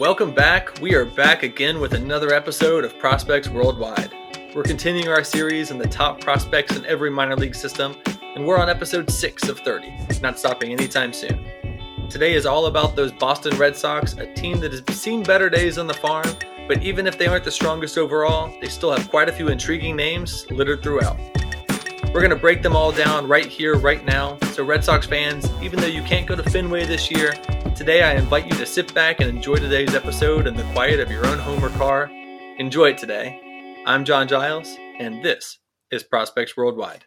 Welcome back. We are back again with another episode of Prospects Worldwide. We're continuing our series on the top prospects in every minor league system, and we're on episode 6 of 30, not stopping anytime soon. Today is all about those Boston Red Sox, a team that has seen better days on the farm, but even if they aren't the strongest overall, they still have quite a few intriguing names littered throughout. We're going to break them all down right here, right now. So, Red Sox fans, even though you can't go to Fenway this year, today I invite you to sit back and enjoy today's episode in the quiet of your own home or car. Enjoy it today. I'm John Giles, and this is Prospects Worldwide.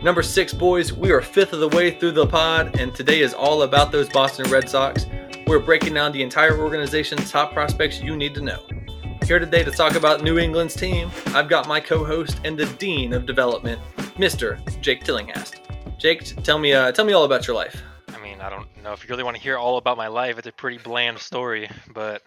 Number six, boys, we are fifth of the way through the pod, and today is all about those Boston Red Sox. We're breaking down the entire organization's top prospects you need to know. Here today to talk about New England's team, I've got my co-host and the dean of development, Mr. Jake Tillinghast. Jake, tell me, uh, tell me all about your life. I mean, I don't know if you really want to hear all about my life. It's a pretty bland story, but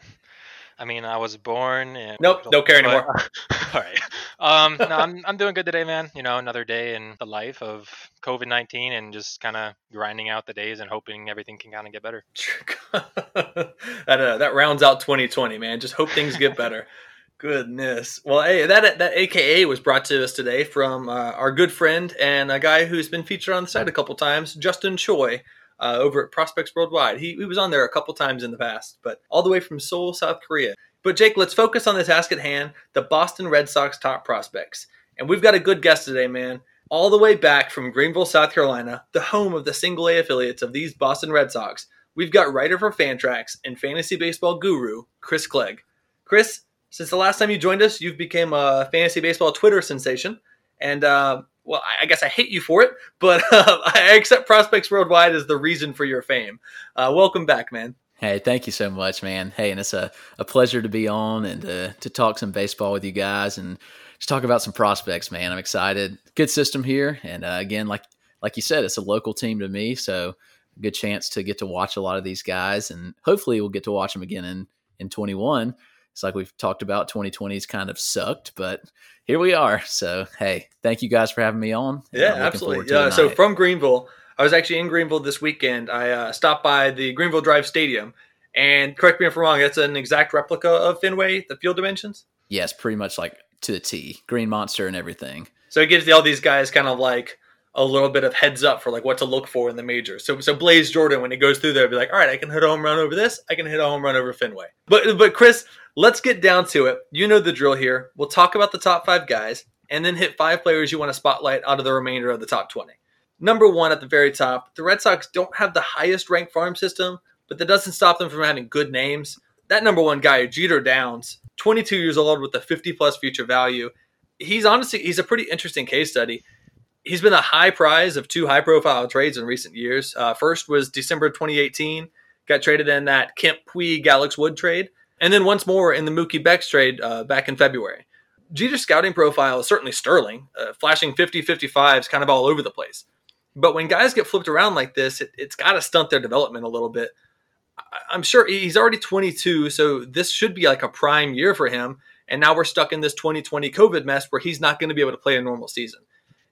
I mean, I was born. Nope, don't care anymore. all right. Um, no, I'm I'm doing good today, man. You know, another day in the life of COVID nineteen, and just kind of grinding out the days and hoping everything can kind of get better. that uh, that rounds out 2020, man. Just hope things get better. Goodness. Well, hey, that that AKA was brought to us today from uh, our good friend and a guy who's been featured on the site a couple times, Justin Choi. Uh, over at Prospects Worldwide. He, he was on there a couple times in the past, but all the way from Seoul, South Korea. But Jake, let's focus on the task at hand the Boston Red Sox top prospects. And we've got a good guest today, man. All the way back from Greenville, South Carolina, the home of the single A affiliates of these Boston Red Sox, we've got writer for Fantrax and fantasy baseball guru, Chris Clegg. Chris, since the last time you joined us, you've become a fantasy baseball Twitter sensation. And uh, well, I guess I hate you for it, but uh, I accept Prospects Worldwide as the reason for your fame. Uh, welcome back, man. Hey, thank you so much, man. Hey, and it's a, a pleasure to be on and to, to talk some baseball with you guys and just talk about some prospects, man. I'm excited. Good system here, and uh, again, like like you said, it's a local team to me, so good chance to get to watch a lot of these guys, and hopefully we'll get to watch them again in in 21 it's like we've talked about 2020's kind of sucked, but here we are. So, hey, thank you guys for having me on. Yeah, absolutely. Yeah. So from Greenville, I was actually in Greenville this weekend. I uh, stopped by the Greenville Drive Stadium, and correct me if I'm wrong. That's an exact replica of Fenway, the field dimensions. Yes, pretty much like to the T, Green Monster and everything. So it gives all these guys kind of like a little bit of heads up for like what to look for in the majors. So so Blaze Jordan when he goes through there, be like, all right, I can hit a home run over this, I can hit a home run over Fenway. But but Chris, let's get down to it. You know the drill here. We'll talk about the top five guys and then hit five players you want to spotlight out of the remainder of the top 20. Number one at the very top, the Red Sox don't have the highest ranked farm system, but that doesn't stop them from having good names. That number one guy, Jeter Downs, 22 years old with a 50 plus future value. He's honestly he's a pretty interesting case study he's been a high prize of two high profile trades in recent years. Uh, first was December 2018, got traded in that Kemp Puig Alex Wood trade, and then once more in the Mookie Betts trade uh, back in February. Jeter's scouting profile is certainly sterling, uh, flashing 50 55s kind of all over the place. But when guys get flipped around like this, it, it's got to stunt their development a little bit. I'm sure he's already 22, so this should be like a prime year for him. And now we're stuck in this 2020 COVID mess where he's not going to be able to play a normal season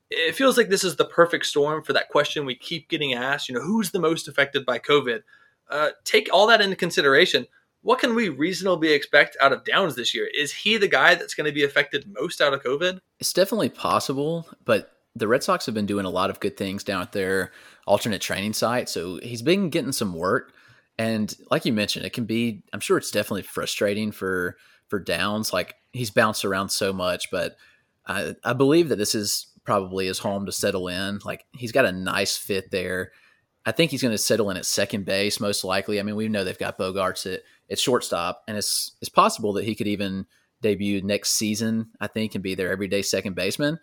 it feels like this is the perfect storm for that question we keep getting asked. You know, who's the most affected by COVID? Uh, take all that into consideration. What can we reasonably expect out of Downs this year? Is he the guy that's going to be affected most out of COVID? It's definitely possible, but the Red Sox have been doing a lot of good things down at their alternate training site. So he's been getting some work. And like you mentioned, it can be, I'm sure it's definitely frustrating for, for Downs. Like he's bounced around so much, but I, I believe that this is probably his home to settle in. Like he's got a nice fit there. I think he's going to settle in at second base most likely. I mean, we know they've got Bogaerts at, at shortstop, and it's it's possible that he could even debut next season. I think and be their everyday second baseman.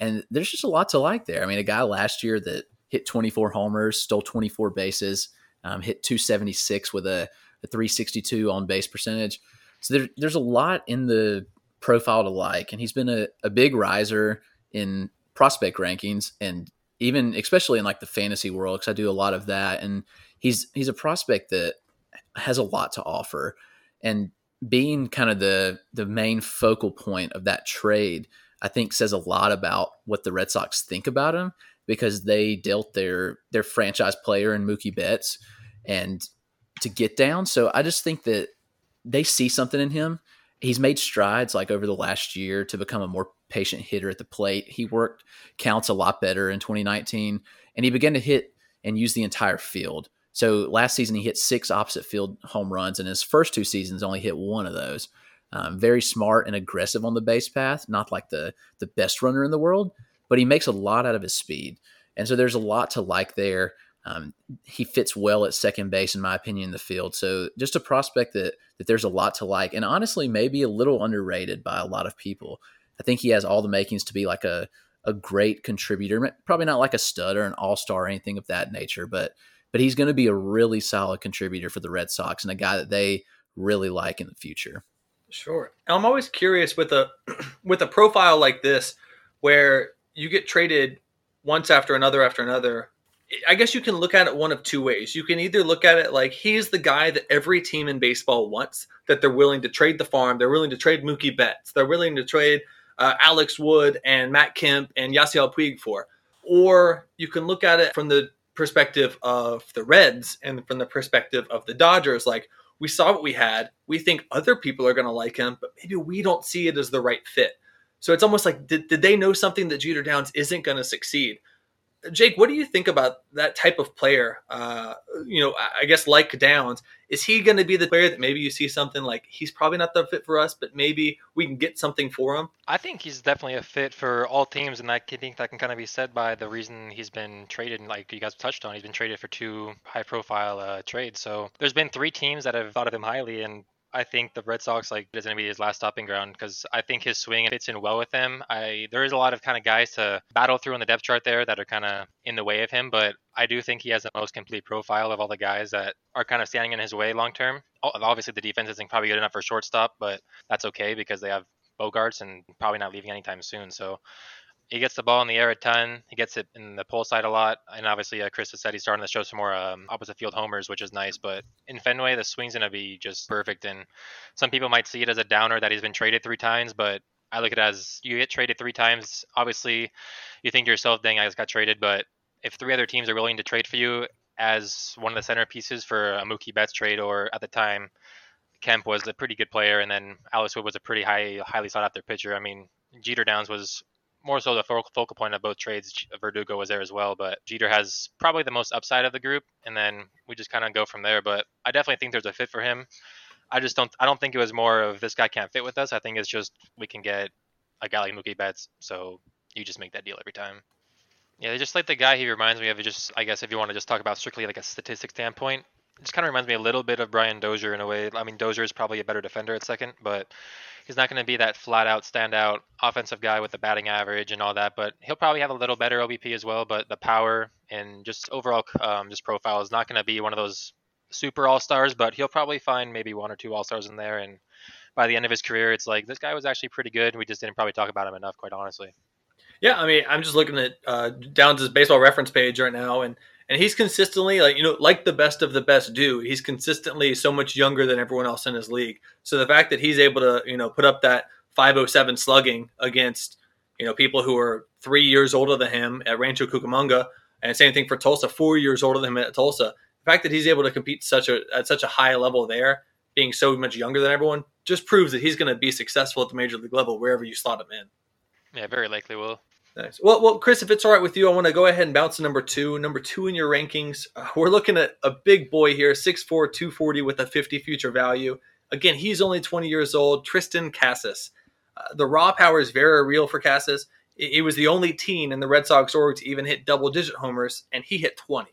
And there's just a lot to like there. I mean, a guy last year that hit 24 homers, stole 24 bases, um, hit 276 with a, a 362 on base percentage. So there, there's a lot in the profile to like, and he's been a, a big riser in prospect rankings and even especially in like the fantasy world because I do a lot of that and he's he's a prospect that has a lot to offer and being kind of the the main focal point of that trade I think says a lot about what the Red Sox think about him because they dealt their their franchise player in Mookie Betts and to get down. So I just think that they see something in him. He's made strides like over the last year to become a more patient hitter at the plate. He worked counts a lot better in 2019 and he began to hit and use the entire field. So last season he hit six opposite field home runs, and his first two seasons only hit one of those. Um, very smart and aggressive on the base path, not like the the best runner in the world, but he makes a lot out of his speed, and so there's a lot to like there. Um, he fits well at second base, in my opinion, in the field. So just a prospect that that there's a lot to like, and honestly, maybe a little underrated by a lot of people. I think he has all the makings to be like a a great contributor. Probably not like a stud or an all star or anything of that nature, but but he's going to be a really solid contributor for the Red Sox and a guy that they really like in the future. Sure. I'm always curious with a with a profile like this where you get traded once after another after another. I guess you can look at it one of two ways. You can either look at it like he's the guy that every team in baseball wants, that they're willing to trade the farm, they're willing to trade Mookie Betts, they're willing to trade uh, Alex Wood and Matt Kemp and Yasiel Puig for. Or you can look at it from the perspective of the Reds and from the perspective of the Dodgers, like we saw what we had. We think other people are going to like him, but maybe we don't see it as the right fit. So it's almost like, did, did they know something that Jeter Downs isn't going to succeed? Jake, what do you think about that type of player? Uh, you know, I guess like Downs, is he going to be the player that maybe you see something like he's probably not the fit for us, but maybe we can get something for him? I think he's definitely a fit for all teams, and I think that can kind of be said by the reason he's been traded. Like you guys touched on, he's been traded for two high-profile uh, trades. So there's been three teams that have thought of him highly, and I think the Red Sox like is going to be his last stopping ground because I think his swing fits in well with him. I there is a lot of kind of guys to battle through on the depth chart there that are kind of in the way of him, but I do think he has the most complete profile of all the guys that are kind of standing in his way long term. Obviously, the defense isn't probably good enough for shortstop, but that's okay because they have Bogaerts and probably not leaving anytime soon. So he gets the ball in the air a ton. He gets it in the pull side a lot, and obviously, uh, Chris has said he's starting to show some more um, opposite field homers, which is nice. But in Fenway, the swing's gonna be just perfect. And some people might see it as a downer that he's been traded three times, but I look at it as you get traded three times. Obviously, you think to yourself, "Dang, I just got traded." But if three other teams are willing to trade for you as one of the centerpieces for a Mookie Betts trade, or at the time, Kemp was a pretty good player, and then Alex Wood was a pretty high, highly sought after pitcher. I mean, Jeter Downs was more so the focal point of both trades. Verdugo was there as well, but Jeter has probably the most upside of the group, and then we just kind of go from there. But I definitely think there's a fit for him. I just don't. I don't think it was more of this guy can't fit with us. I think it's just we can get a guy like Mookie Betts, so you just make that deal every time. Yeah, just like the guy he reminds me of. Just I guess if you want to just talk about strictly like a statistic standpoint, just kind of reminds me a little bit of Brian Dozier in a way. I mean, Dozier is probably a better defender at second, but he's not going to be that flat out standout offensive guy with the batting average and all that. But he'll probably have a little better OBP as well. But the power and just overall um, just profile is not going to be one of those super all stars. But he'll probably find maybe one or two all stars in there. And by the end of his career, it's like this guy was actually pretty good. We just didn't probably talk about him enough, quite honestly. Yeah, I mean, I'm just looking at uh, Downs' baseball reference page right now, and and he's consistently like you know like the best of the best do he's consistently so much younger than everyone else in his league. So the fact that he's able to you know put up that 507 slugging against you know people who are three years older than him at rancho cucamonga and same thing for tulsa four years older than him at tulsa the fact that he's able to compete such a at such a high level there being so much younger than everyone just proves that he's going to be successful at the major league level wherever you slot him in. Yeah very likely will Nice. Well, well, Chris, if it's all right with you, I want to go ahead and bounce to number two. Number two in your rankings, uh, we're looking at a big boy here, 6'4", 240 with a 50 future value. Again, he's only 20 years old. Triston Casas. Uh, the raw power is very real for Casas. It, it was the only teen in the Red Sox org to even hit double digit homers, and he hit 20.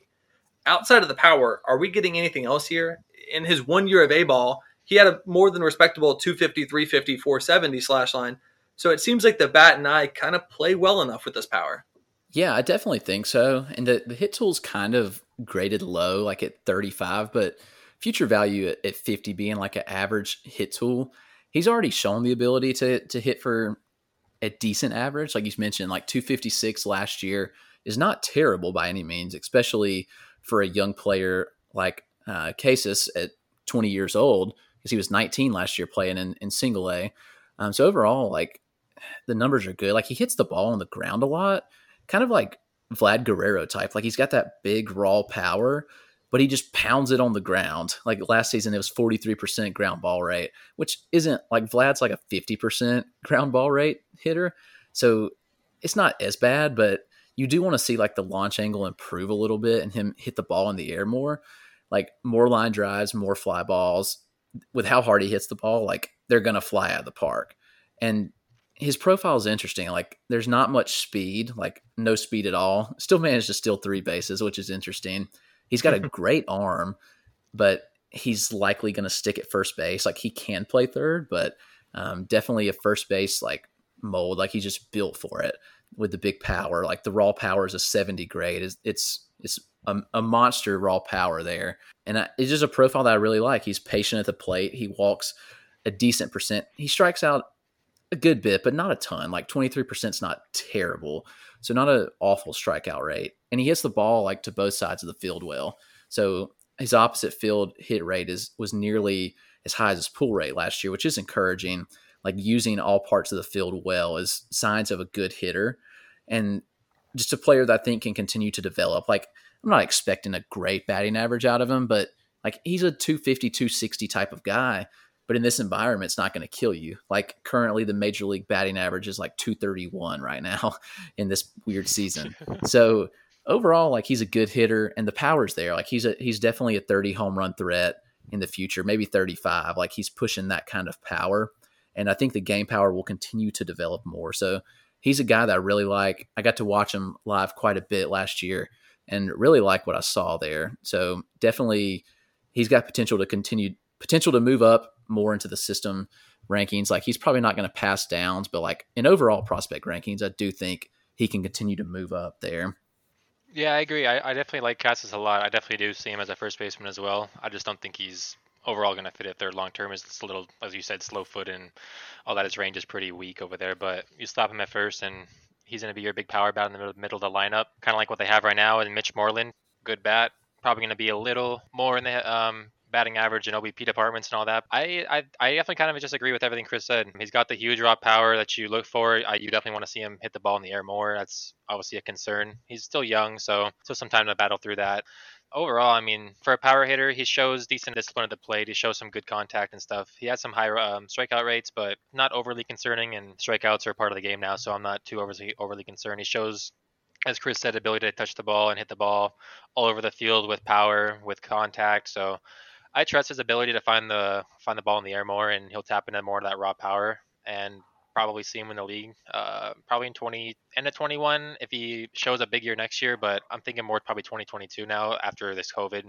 Outside of the power, are we getting anything else here? In his one year of A ball, he had a more than respectable 250, 350, 470 slash line so it seems like the bat and I kind of play well enough with this power. Yeah, I definitely think so. And the, the hit tool's kind of graded low, like at 35, but future value at, at 50 being like an average hit tool, he's already shown the ability to to hit for a decent average. Like you mentioned, like 256 last year is not terrible by any means, especially for a young player like uh, at 20 years old, because he was 19 last year playing in, in single A. Um, so overall, like the numbers are good. Like he hits the ball on the ground a lot, kind of like Vlad Guerrero type. Like he's got that big raw power but he just pounds it on the ground. Like last season, it was 43% ground ball rate, which isn't like Vlad's like a 50% ground ball rate hitter. So it's not as bad, but you do want to see like the launch angle improve a little bit and him hit the ball in the air more. Like more line drives, more fly balls. With how hard he hits the ball, like they're going to fly out of the park. And his profile is interesting. Like there's not much speed, like no speed at all. Still managed to steal three bases, which is interesting He's got a great arm, but he's likely going to stick at first base. Like he can play third, but um, definitely a first base like mold. Like he's just built for it with the big power. Like the raw power is a 70 grade. It's it's, it's a, a monster raw power there, and I, it's just a profile that I really like. He's patient at the plate. He walks a decent percent. He strikes out a good bit, but not a ton. Like 23% is not terrible. So not an awful strikeout rate. And he hits the ball like to both sides of the field well. So his opposite field hit rate is was nearly as high as his pull rate last year, which is encouraging. Like using all parts of the field well is signs of a good hitter. And just a player that I think can continue to develop. Like I'm not expecting a great batting average out of him, but like he's a 250, 260 type of guy but in this environment, it's not going to kill you. Like currently, the major league batting average is like 231 right now in this weird season. so overall, like he's a good hitter, and the power's there. Like he's a he's definitely a 30 home run threat in the future, maybe 35. Like he's pushing that kind of power, and I think the game power will continue to develop more. So he's a guy that I really like. I got to watch him live quite a bit last year, and really like what I saw there. So definitely, he's got potential to continue potential to move up more into the system rankings. Like he's probably not going to pass downs, but like in overall prospect rankings, I do think he can continue to move up there. Yeah, I agree. I, I definitely like Casas a lot. I definitely do see him as a first baseman as well. I just don't think he's overall going to fit at third long term. Is it's a little, as you said, slow foot and all that. His range is pretty weak over there. But you stop him at first, and he's going to be your big power bat in the middle, middle of the lineup, kind of like what they have right now. And Mitch Moreland, good bat, probably going to be a little more in the um, batting average and OBP departments and all that. I, I I definitely kind of just agree with everything Chris said. He's got the huge raw power that you look for. I, you definitely want to see him hit the ball in the air more. That's obviously a concern. He's still young, so still some time to battle through that. Overall, I mean, for a power hitter, he shows decent discipline at the plate. He shows some good contact and stuff. He has some high um, strikeout rates, but not overly concerning. And strikeouts are part of the game now, so I'm not too overly overly concerned. He shows as Chris said, ability to touch the ball and hit the ball all over the field with power, with contact. So I trust his ability to find the find the ball in the air more, and he'll tap into more of that raw power, and probably see him in the league, uh, probably in 20 end of 21 if he shows a big year next year. But I'm thinking more probably 2022 now after this COVID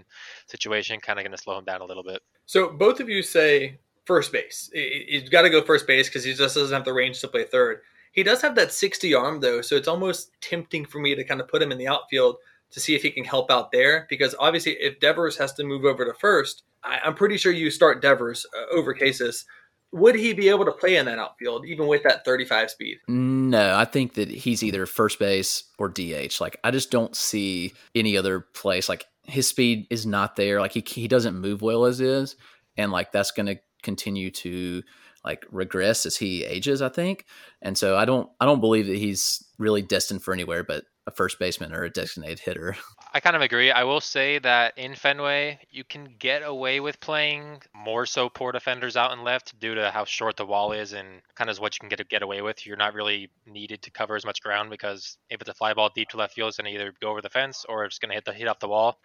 situation, kind of going to slow him down a little bit. So both of you say first base. He's got to go first base because he just doesn't have the range to play third. He does have that 60 arm though, so it's almost tempting for me to kind of put him in the outfield to see if he can help out there. Because obviously, if Devers has to move over to first, I, am pretty sure you start Devers uh, over Casas. Would he be able to play in that outfield, even with that 35 speed? No, I think that he's either first base or DH. Like, I just don't see any other place. Like, his speed is not there. Like, he, he doesn't move well as is. And, like, that's going to continue to like regress as he ages, I think. And so I don't I don't believe that he's really destined for anywhere but a first baseman or a designated hitter. I kind of agree. I will say that in Fenway, you can get away with playing more so poor defenders out and left due to how short the wall is and kind of what you can get get away with. You're not really needed to cover as much ground because if it's a fly ball deep to left field, it's going to either go over the fence or it's going to hit the hit off the wall,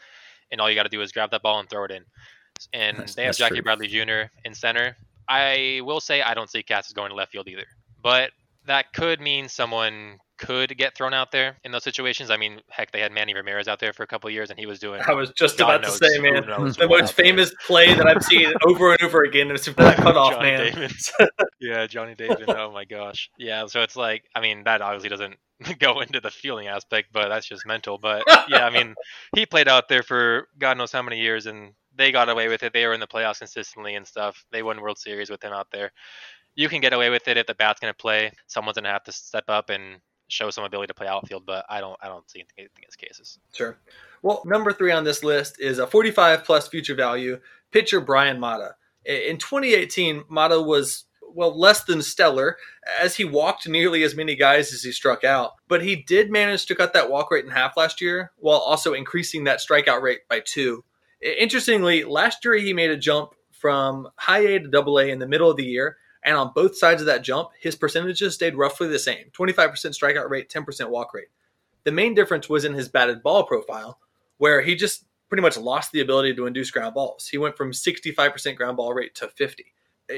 and all you got to do is grab that ball and throw it in. And that's, they have Jackie true. Bradley Jr. in center. I will say I don't see Casas going to left field either, but that could mean someone could get thrown out there in those situations. I mean, heck, they had Manny Ramirez out there for a couple years, and he was doing. I was just God about to say, man, the most famous there. play that I've seen over and over again is that cutoff, man. yeah, Johnny Damon. Oh my gosh. Yeah, so it's like, I mean, that obviously doesn't go into the fielding aspect, but that's just mental. But yeah, I mean, he played out there for God knows how many years, and they got away with it. They were in the playoffs consistently and stuff. They won World Series with him out there. You can get away with it if the bat's going to play. Someone's going to have to step up and show some ability to play outfield, but I don't I don't see anything against Casas. Sure. Well, number three on this list is a 45 plus future value pitcher Bryan Mata. In 2018, Mata was well less than stellar as he walked nearly as many guys as he struck out, but he did manage to cut that walk rate in half last year while also increasing that strikeout rate by two. Interestingly, last year he made a jump from high A to double A in the middle of the year. And on both sides of that jump, his percentages stayed roughly the same 25% strikeout rate, 10% walk rate. The main difference was in his batted ball profile, where he just pretty much lost the ability to induce ground balls. He went from 65% ground ball rate to 50.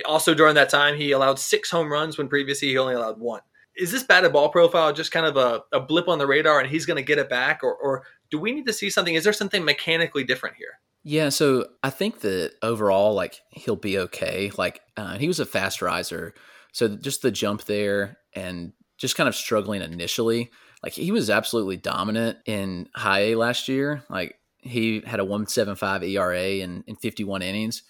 Also, during that time, he allowed six home runs when previously he only allowed one. Is this batted ball profile just kind of a, a blip on the radar and he's going to get it back? Or, or do we need to see something? Is there something mechanically different here? Yeah, so I think that overall, like he'll be okay. Like uh, he was a fast riser, so just the jump there and just kind of struggling initially. Like he was absolutely dominant in high A last year. Like he had a 175 ERA in, in 51 innings.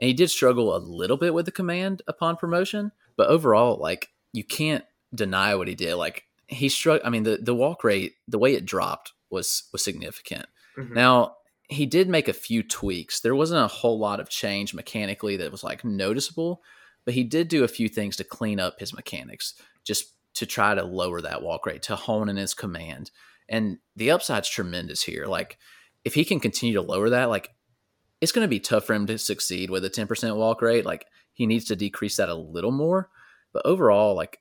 And he did struggle a little bit with the command upon promotion. But overall, like you can't deny what he did. Like he struck I mean, the, the walk rate, the way it dropped was was significant. Mm-hmm. Now he did make a few tweaks. There wasn't a whole lot of change mechanically that was like noticeable, but he did do a few things to clean up his mechanics, just to try to lower that walk rate, to hone in his command. And the upside's tremendous here. Like if he can continue to lower that, like it's going to be tough for him to succeed with a 10% walk rate. Like he needs to decrease that a little more. But overall, like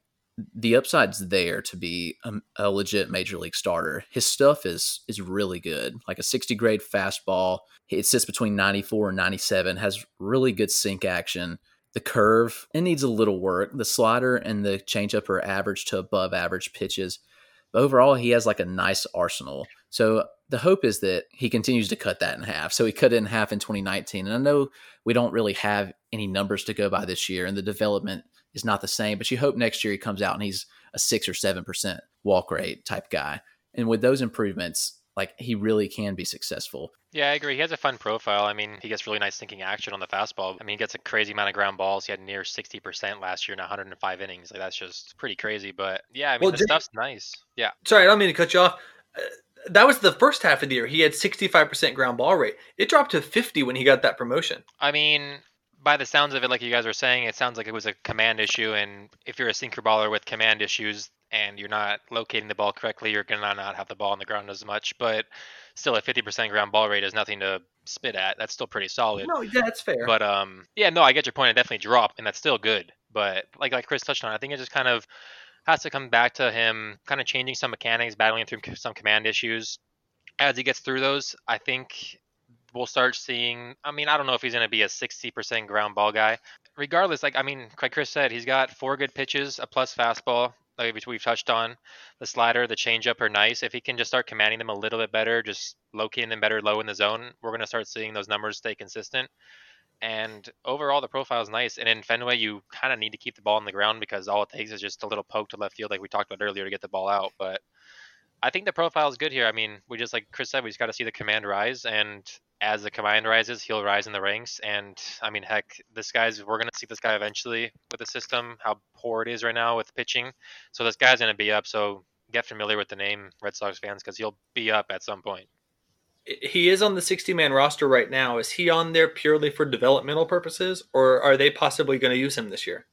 the upside's there to be a, a, legit major league starter. His stuff is is really good. Like a 60 grade fastball, it sits between 94 and 97, has really good sink action. The curve, it needs a little work. The slider and the changeup are average to above average pitches. But overall, he has like a nice arsenal. So the hope is that he continues to cut that in half. So he cut it in half in 2019. And I know we don't really have any numbers to go by this year, and the development is not the same, but you hope next year he comes out and he's a six or 7% walk rate type guy. And with those improvements, like he really can be successful. Yeah, I agree. He has a fun profile. I mean, he gets really nice sinking action on the fastball. I mean, he gets a crazy amount of ground balls. He had near 60% last year in 105 innings. Like that's just pretty crazy. But yeah, I mean, well, the Jay, stuff's nice. Yeah. Sorry, I don't mean to cut you off. Uh, that was the first half of the year. He had 65% ground ball rate. It dropped to 50 when he got that promotion. I mean, by the sounds of it, like you guys were saying, it sounds like it was a command issue. And if you're a sinker baller with command issues and you're not locating the ball correctly, you're gonna not have the ball on the ground as much. But still, a 50% ground ball rate is nothing to spit at. That's still pretty solid. No, yeah, that's fair. But um, yeah, no, I get your point. It definitely dropped, and that's still good. But like like Chris touched on, I think it just kind of has to come back to him kind of changing some mechanics, battling through some command issues. As he gets through those, I think we'll start seeing. I mean, I don't know if he's going to be a 60% ground ball guy. Regardless, like I mean, like Chris said, he's got four good pitches, a plus fastball, like we've touched on. The slider, the changeup are nice. If he can just start commanding them a little bit better, just locating them better low in the zone, we're going to start seeing those numbers stay consistent. And overall, the profile is nice. And in Fenway, you kind of need to keep the ball on the ground because all it takes is just a little poke to left field, like we talked about earlier, to get the ball out. But I think the profile is good here. I mean, we just like Chris said, we just got to see the command rise, and as the command rises, he'll rise in the ranks. And I mean, heck, this guy's we're gonna see this guy eventually with the system, how poor it is right now with pitching. So this guy's gonna be up. So get familiar with the name, Red Sox fans, because he'll be up at some point he is on the 60 man roster right now. Is he on there purely for developmental purposes, or are they possibly going to use him this year?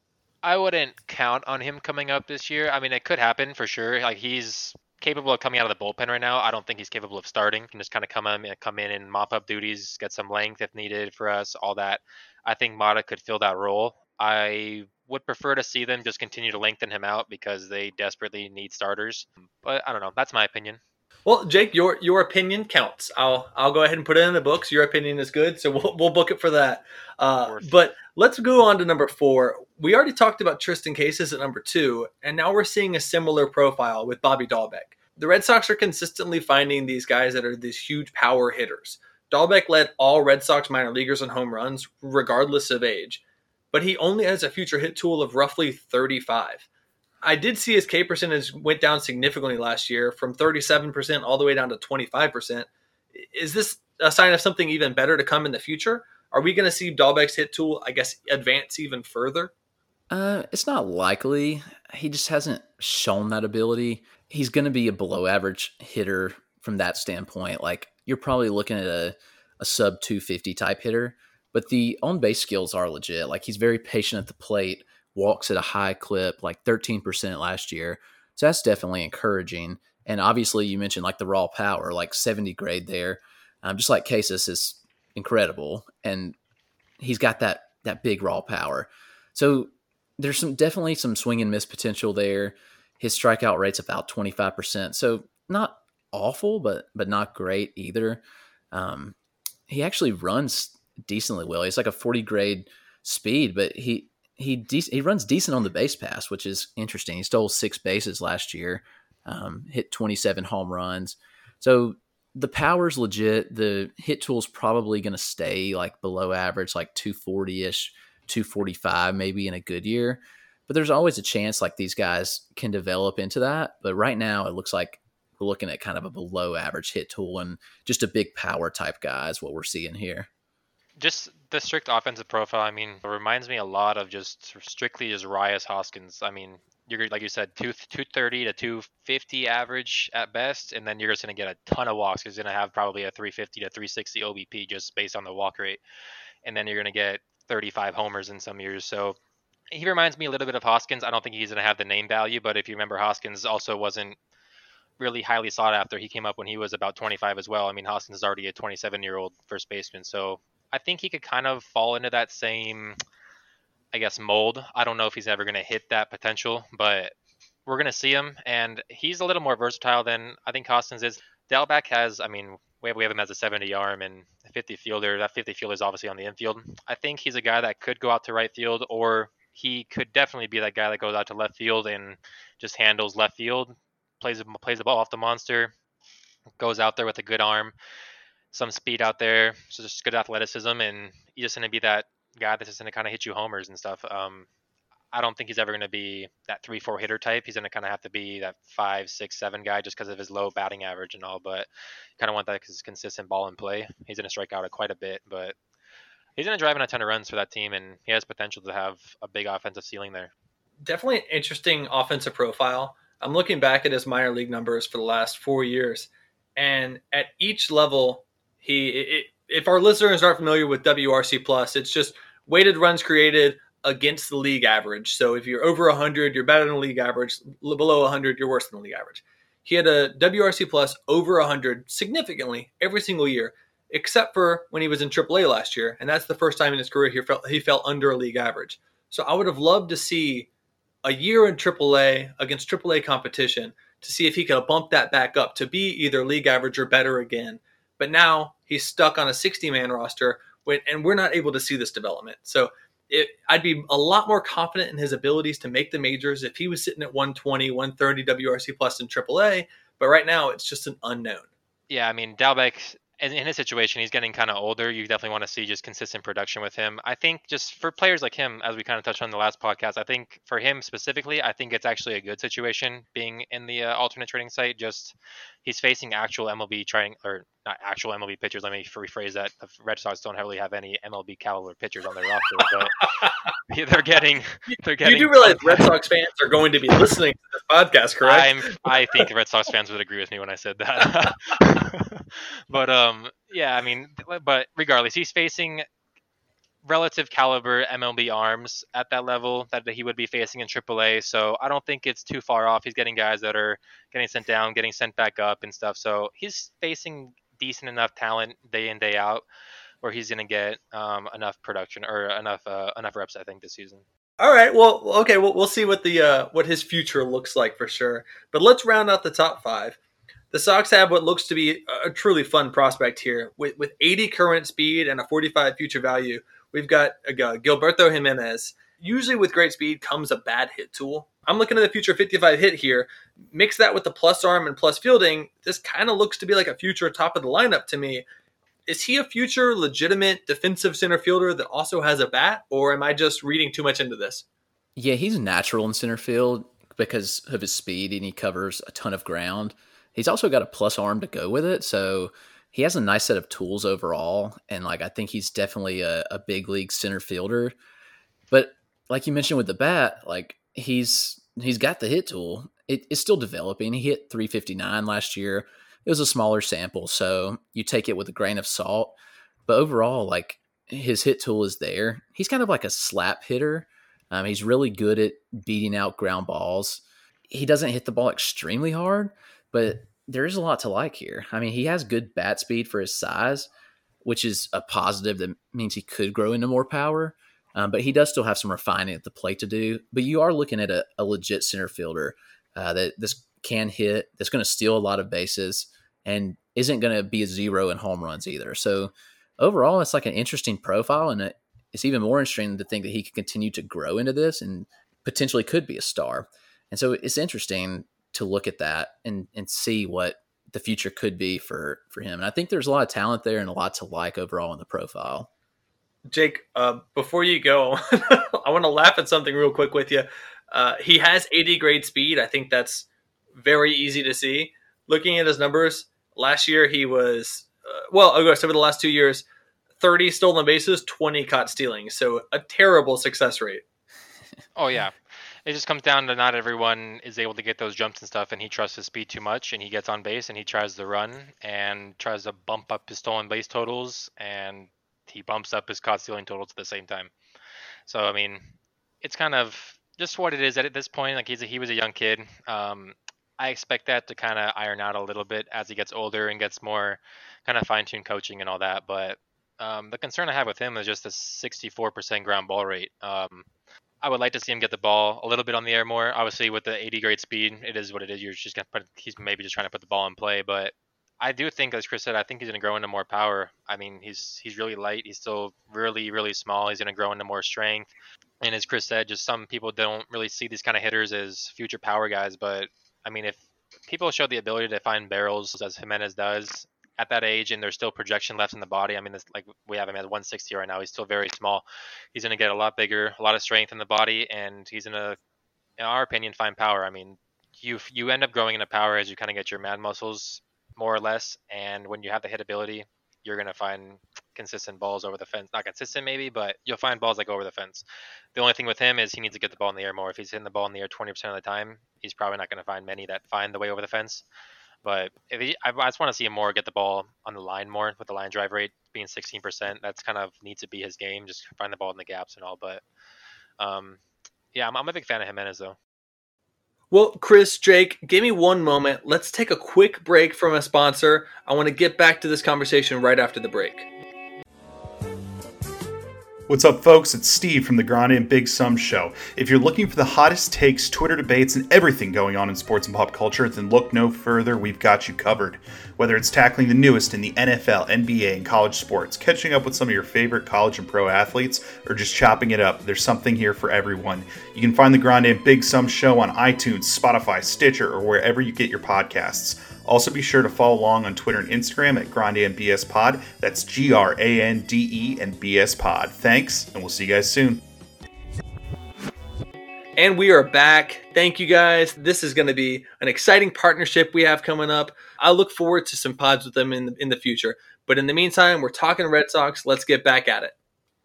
I wouldn't count on him coming up this year. I mean, it could happen for sure. Like he's capable of coming out of the bullpen right now. I don't think he's capable of starting. He can just kind of come in, come in and mop up duties, get some length if needed for us, all that. I think Mata could fill that role. I would prefer to see them just continue to lengthen him out because they desperately need starters. But I don't know. That's my opinion. Well, Jake, your your opinion counts. I'll I'll go ahead and put it in the books. Your opinion is good, so we'll we'll book it for that. Uh, but let's go on to number four. We already talked about Triston Casas at number two, and now we're seeing a similar profile with Bobby Dalbec. The Red Sox are consistently finding these guys that are these huge power hitters. Dalbec led all Red Sox minor leaguers in home runs, regardless of age, but he only has a future hit tool of roughly 35. I did see his K percentage went down significantly last year from 37% all the way down to 25%. Is this a sign of something even better to come in the future? Are we going to see Dalbec's hit tool, I guess, advance even further? Uh, it's not likely. He just hasn't shown that ability. He's going to be a below average hitter from that standpoint. Like you're probably looking at a, a sub 250 type hitter, but the on base skills are legit. Like he's very patient at the plate walks at a high clip, like 13% last year. So that's definitely encouraging. And obviously, you mentioned like the raw power, like 70 grade there. Um, just like Casas is incredible, and he's got that that big raw power. So there's some definitely some swing and miss potential there. His strikeout rate's about 25%. So not awful, but but not great either. Um, he actually runs decently well. He's like a 40 grade speed, but he he de- he runs decent on the base pass, which is interesting. He stole six bases last year, um, hit 27 home runs. So the power's legit. The hit tool's probably going to stay like below average, like 240 ish, 245 maybe in a good year. But there's always a chance like these guys can develop into that. But right now, it looks like we're looking at kind of a below average hit tool and just a big power type guy is what we're seeing here. Just the strict offensive profile, I mean, reminds me a lot of just strictly just Rhys Hoskins. I mean, you're like you said, two two thirty to two fifty average at best, and then you're just gonna get a ton of walks. He's gonna have probably a three fifty to three sixty OBP just based on the walk rate, and then you're gonna get thirty five homers in some years. So he reminds me a little bit of Hoskins. I don't think he's gonna have the name value, but if you remember, Hoskins also wasn't really highly sought after. He came up when he was about 25 as well. I mean, Hoskins is already a 27 year old first baseman, so I think he could kind of fall into that same I guess, mold. I don't know if he's ever going to hit that potential, but we're going to see him. And he's a little more versatile than I think Hoskins is. Dalbec has, I mean, we have, we have him as a 70 arm and 50 fielder. That 50 fielder is obviously on the infield. I think he's a guy that could go out to right field, or he could definitely be that guy that goes out to left field and just handles left field, plays plays the ball off the monster, goes out there with a good arm, some speed out there, so just good athleticism, and he's just to be that guy that's just to kind of hit you homers and stuff. Um, I don't think he's ever to be that three four hitter type. He's to kind of have to be that five six seven guy just because of his low batting average and all. But kind of want that consistent ball and play. He's to strike out quite a bit, but he's to drive in a ton of runs for that team, and he has potential to have a big offensive ceiling there. Definitely an interesting offensive profile. I'm looking back at his minor league numbers for the last four years, and at each level, he. It, if our listeners aren't familiar with WRC plus, it's just weighted runs created against the league average. So if you're over 100, you're better than the league average. Below 100, you're worse than the league average. He had a WRC plus over 100 significantly every single year, except for when he was in AAA last year, and that's the first time in his career he felt he fell under a league average. So I would have loved to see a year in AAA against AAA competition to see if he could bump that back up to be either league average or better again. But now he's stuck on a 60 man roster and we're not able to see this development. So it, I'd be a lot more confident in his abilities to make the majors if he was sitting at 120, 130 WRC plus in AAA. But right now, it's just an unknown. Yeah, I mean, Dalbec in, in his situation, he's getting kind of older. You definitely want to see just consistent production with him. I think just for players like him, as we kind of touched on the last podcast, I think for him specifically, I think it's actually a good situation being in the uh, alternate trading site. Just he's facing actual MLB trying or not actual MLB pitchers. Let me rephrase that. The Red Sox don't really have any MLB caliber pitchers on their roster, but they're getting they're getting. You do realize Red Sox fans are going to be listening to this podcast, correct? I'm, I think Red Sox fans would agree with me when I said that. but um, yeah, I mean, but regardless, he's facing relative caliber MLB arms at that level that he would be facing in AAA. So I don't think it's too far off. He's getting guys that are getting sent down, getting sent back up, and stuff. So he's facing decent enough talent day in day out where he's going to get um, enough production or enough uh, enough reps. I think this season. All right. Well, okay. We'll, we'll see what the uh, what his future looks like for sure. But let's round out the top five. The Sox have what looks to be a truly fun prospect here with with 80 current speed and a 45 future value. We've got uh, Gilberto Jimenez. Usually, with great speed comes a bad hit tool. I'm looking at the future 55 hit here. Mix that with the plus arm and plus fielding. This kind of looks to be like a future top of the lineup to me. Is he a future legitimate defensive center fielder that also has a bat, or am I just reading too much into this? Yeah, he's natural in center field because of his speed and he covers a ton of ground. He's also got a plus arm to go with it, so he has a nice set of tools overall. And like I think he's definitely a, a big league center fielder. But like you mentioned with the bat, like he's he's got the hit tool. It, it's still developing. He hit 359 last year. It was a smaller sample, so you take it with a grain of salt. But overall, like his hit tool is there. He's kind of like a slap hitter. Um, he's really good at beating out ground balls. He doesn't hit the ball extremely hard, but there is a lot to like here. I mean, he has good bat speed for his size. which is a positive that means he could grow into more power. Um, but he does still have some refining at the plate to do. But you are looking at a, a legit center fielder uh, that this can hit, that's going to steal a lot of bases, and isn't going to be a zero in home runs either. So overall, it's like an interesting profile, and it's even more interesting to think that he could continue to grow into this and potentially could be a star. And so it's interesting to look at that and and see what the future could be for for him. And I think there's a lot of talent there and a lot to like overall in the profile. Jake, uh, before you go, I want to laugh at something real quick with you. Uh, he has 80 grade speed. I think that's very easy to see. Looking at his numbers, last year he was, uh, well, okay, so over the last two years, 30 stolen bases, 20 caught stealing. So a terrible success rate. Oh, yeah it just comes down to not everyone is able to get those jumps and stuff, and he trusts his speed too much, and he gets on base and he tries to run and tries to bump up his stolen base totals, and he bumps up his caught stealing totals at the same time. So I mean, it's kind of just what it is at this point. Like he's a, he was a young kid. Um, I expect that to kind of iron out a little bit as he gets older and gets more kind of fine tuned coaching and all that. But um, the concern I have with him is just the 64% ground ball rate. Um, I would like to see him get the ball a little bit on the air more. Obviously, with the 80 grade speed, it is what it is. You're just gonna put. He's maybe just trying to put the ball in play, but I do think, as Chris said, I think he's gonna grow into more power. I mean, he's he's really light. He's still really really small. He's gonna grow into more strength. And as Chris said, just some people don't really see these kind of hitters as future power guys. But I mean, if people show the ability to find barrels as Jimenez does, at that age and there's still projection left in the body. I mean, this, like we have him at 160 right now. He's still very small. He's going to get a lot bigger, a lot of strength in the body, and he's going to, in our opinion, find power. I mean, you you end up growing into power as you kind of get your mad muscles more or less, and when you have the hit ability, you're going to find consistent balls over the fence. Not consistent maybe, but you'll find balls like over the fence. The only thing with him is he needs to get the ball in the air more. If he's hitting the ball in the air 20% of the time, he's probably not going to find many that find the way over the fence. But he, I, I just want to see him more get the ball on the line more with the line drive rate being 16%. That's kind of needs to be his game. Just find the ball in the gaps and all. But um, yeah, I'm, I'm a big fan of Jimenez though. Well, Chris, Jake, give me one moment. Let's take a quick break from a sponsor. I want to get back to this conversation right after the break. What's up, folks? It's Steve from the Grande and Big Sum Show. If you're looking for the hottest takes, Twitter debates, and everything going on in sports and pop culture, then look no further. We've got you covered. Whether it's tackling the newest in the NFL, NBA, and college sports, catching up with some of your favorite college and pro athletes, or just chopping it up, there's something here for everyone. You can find the Grande and Big Sum Show on iTunes, Spotify, Stitcher, or wherever you get your podcasts. Also, be sure to follow along on Twitter and Instagram at Grande and BS Pod. That's G R A N D E and BS Pod. Thanks, and we'll see you guys soon. And we are back. Thank you guys. This is going to be an exciting partnership we have coming up. I look forward to some pods with them in in the future. But in the meantime, we're talking Red Sox. Let's get back at it.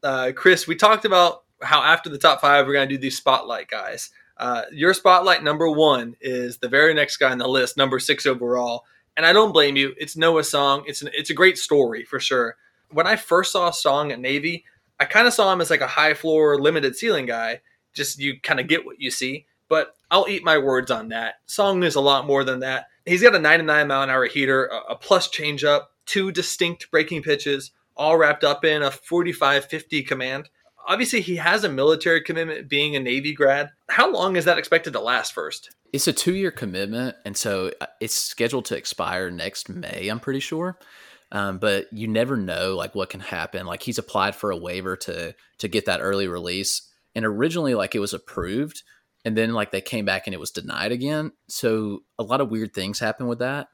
Uh, Chris, we talked about how after the top five, we're going to do these spotlight guys. Uh, your spotlight number one is the very next guy on the list, number six overall. And I don't blame you. It's Noah Song. It's an, it's a great story for sure. When I first saw Song at Navy, I kind of saw him as like a high floor, limited ceiling guy. Just you kind of get what you see. But I'll eat my words on that. Song is a lot more than that. He's got a 99 mile an hour heater, a, a plus changeup, two distinct breaking pitches, all wrapped up in a 45 50 command obviously he has a military commitment being a Navy grad. How long is that expected to last first? It's a two year commitment, and so uh, it's scheduled to expire next May. I'm pretty sure, um, but you never know like what can happen. Like he's applied for a waiver to to get that early release, and originally like it was approved, and then like they came back and it was denied again. So a lot of weird things happen with that.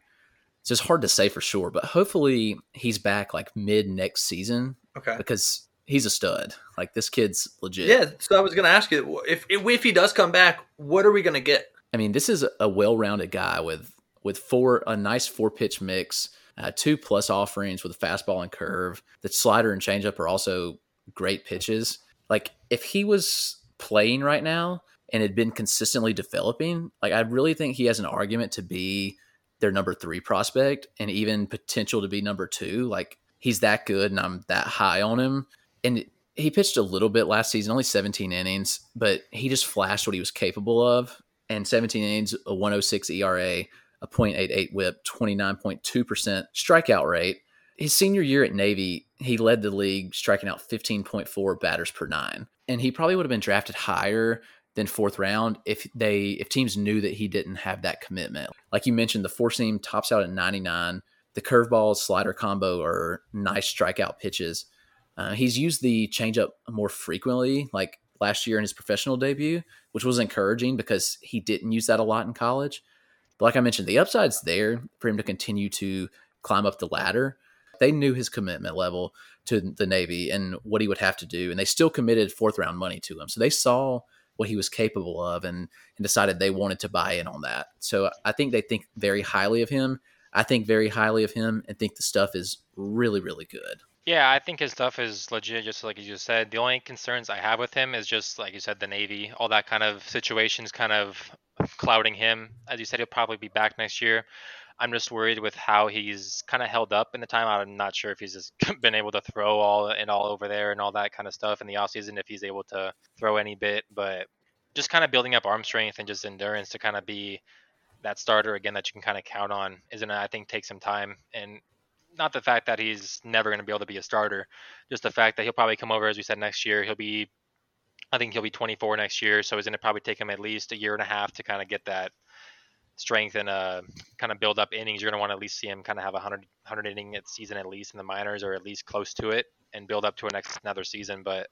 It's just hard to say for sure, but hopefully he's back like mid next season. Okay. Because he's a stud. Like this kid's legit. Yeah, so I was going to ask you if, if if he does come back, what are we going to get? I mean, this is a well-rounded guy with with four a nice four pitch mix, uh, two plus offerings with a fastball and curve. The slider and changeup are also great pitches. Like if he was playing right now and had been consistently developing, like I really think he has an argument to be their number three prospect and even potential to be number two. Like he's that good and I'm that high on him and he pitched a little bit last season, only 17 innings, but he just flashed what he was capable of. And 17 innings, a 106 ERA, a 0.88 whip, 29.2% strikeout rate. His senior year at Navy, he led the league striking out 15.4 batters per nine. And he probably would have been drafted higher than fourth round if they if teams knew that he didn't have that commitment. Like you mentioned, the four seam tops out at 99. The curveball slider combo are nice strikeout pitches. Uh, he's used the changeup more frequently, like last year in his professional debut, which was encouraging because he didn't use that a lot in college. But like I mentioned, the upside's there for him to continue to climb up the ladder. They knew his commitment level to the Navy and what he would have to do, and they still committed fourth round money to him. So they saw what he was capable of and, and decided they wanted to buy in on that. So I think they think very highly of him. I think very highly of him and think the stuff is really, really good. Yeah, I think his stuff is legit, just like you just said. The only concerns I have with him is just, like you said, the Navy, all that kind of situations kind of clouding him. As you said, he'll probably be back next year. I'm just worried with how he's kind of held up in the time. I'm not sure if he's just been able to throw all and all over there and all that kind of stuff in the offseason, if he's able to throw any bit. But just kind of building up arm strength and just endurance to kind of be that starter again that you can kind of count on isn't I think take some time and not the fact that he's never going to be able to be a starter, just the fact that he'll probably come over as we said next year. He'll be, I think he'll be 24 next year, so it's going to probably take him at least a year and a half to kind of get that strength and uh, kind of build up innings. You're going to want to at least see him kind of have a 100, 100 inning at season at least in the minors or at least close to it and build up to a next another season. But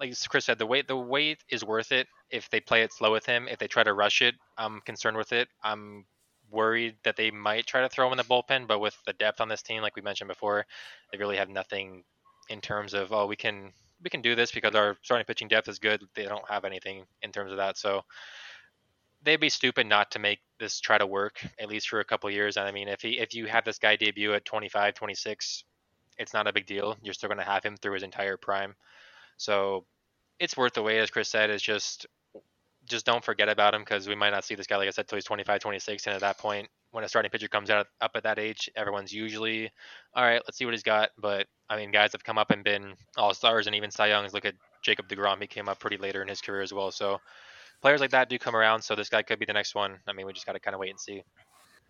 like Chris said, the wait the wait is worth it if they play it slow with him. If they try to rush it, I'm concerned with it. I'm worried that they might try to throw him in the bullpen, but with the depth on this team, like we mentioned before, they really have nothing in terms of oh we can we can do this because our starting pitching depth is good. They don't have anything in terms of that, so they'd be stupid not to make this try to work at least for a couple years. And I mean, if he if you have this guy debut at 25, 26, it's not a big deal. You're still going to have him through his entire prime, so it's worth the wait. As Chris said, is just just don't forget about him because we might not see this guy, like I said, till he's 25, 26. And at that point, when a starting pitcher comes out up at that age, everyone's usually, all right, let's see what he's got. But I mean, guys have come up and been all stars and even Cy Youngs. Look at Jacob DeGrom. He came up pretty later in his career as well. So players like that do come around. So this guy could be the next one. I mean, we just got to kind of wait and see.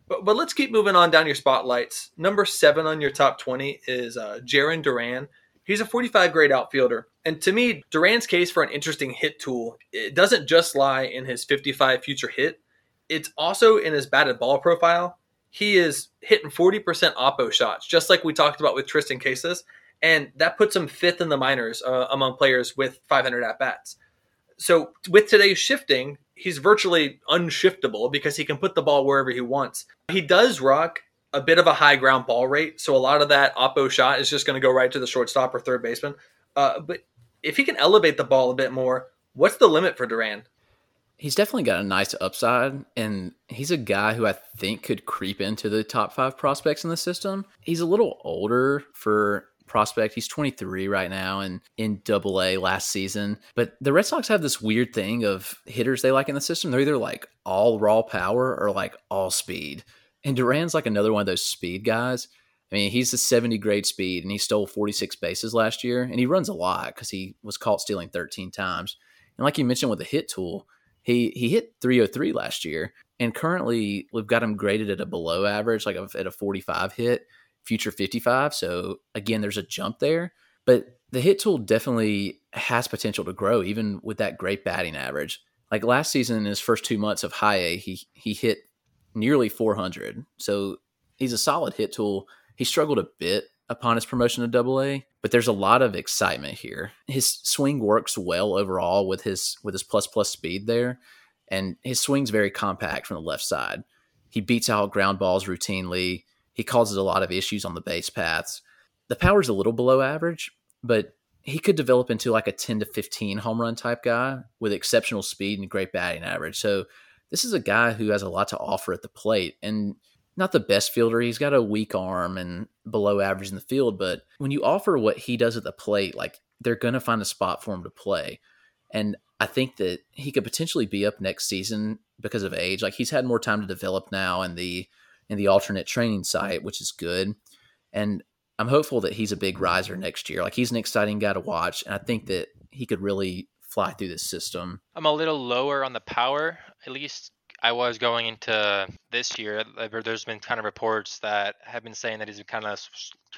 But, but let's keep moving on down your spotlights. Number seven on your top 20 is uh, Jarren Duran. He's a 45 grade outfielder. And to me, Duran's case for an interesting hit tool, it doesn't just lie in his 55 future hit, it's also in his batted ball profile. He is hitting 40% oppo shots, just like we talked about with Triston Casas. And that puts him fifth in the minors uh, among players with 500 at bats. So with today's shifting, he's virtually unshiftable because he can put the ball wherever he wants. He does rock a bit of a high ground ball rate, so a lot of that oppo shot is just going to go right to the shortstop or third baseman. Uh, but if he can elevate the ball a bit more, what's the limit for Duran? He's definitely got a nice upside, and he's a guy who I think could creep into the top five prospects in the system. He's a little older for prospect. He's 23 right now and in double A last season. But the Red Sox have this weird thing of hitters they like in the system. They're either like all raw power or like all speed. And Duran's like another one of those speed guys. I mean, he's a 70 grade speed and he stole 46 bases last year. And he runs a lot because he was caught stealing 13 times. And like you mentioned with the hit tool, he he hit 303 last year. And currently we've got him graded at a below average, like at a 45 hit, future 55. So again, there's a jump there. But the hit tool definitely has potential to grow, even with that great batting average. Like last season, in his first two months of high A, he he hit nearly 400. So he's a solid hit tool. He struggled a bit upon his promotion to double A, but there's a lot of excitement here. His swing works well overall with his with his plus plus speed there, and his swing's very compact from the left side. He beats out ground balls routinely. He causes a lot of issues on the base paths. The power's a little below average, but he could develop into like a 10 to 15 home run type guy with exceptional speed and great batting average. So this is a guy who has a lot to offer at the plate and not the best fielder. He's got a weak arm and below average in the field, but when you offer what he does at the plate, like they're going to find a spot for him to play. And I think that he could potentially be up next season because of age. Like he's had more time to develop now in the in the alternate training site, which is good. And I'm hopeful that he's a big riser next year. Like he's an exciting guy to watch, and I think that he could really fly through this system. I'm a little lower on the power. At least I was going into this year. There's been kind of reports that have been saying that he's kind of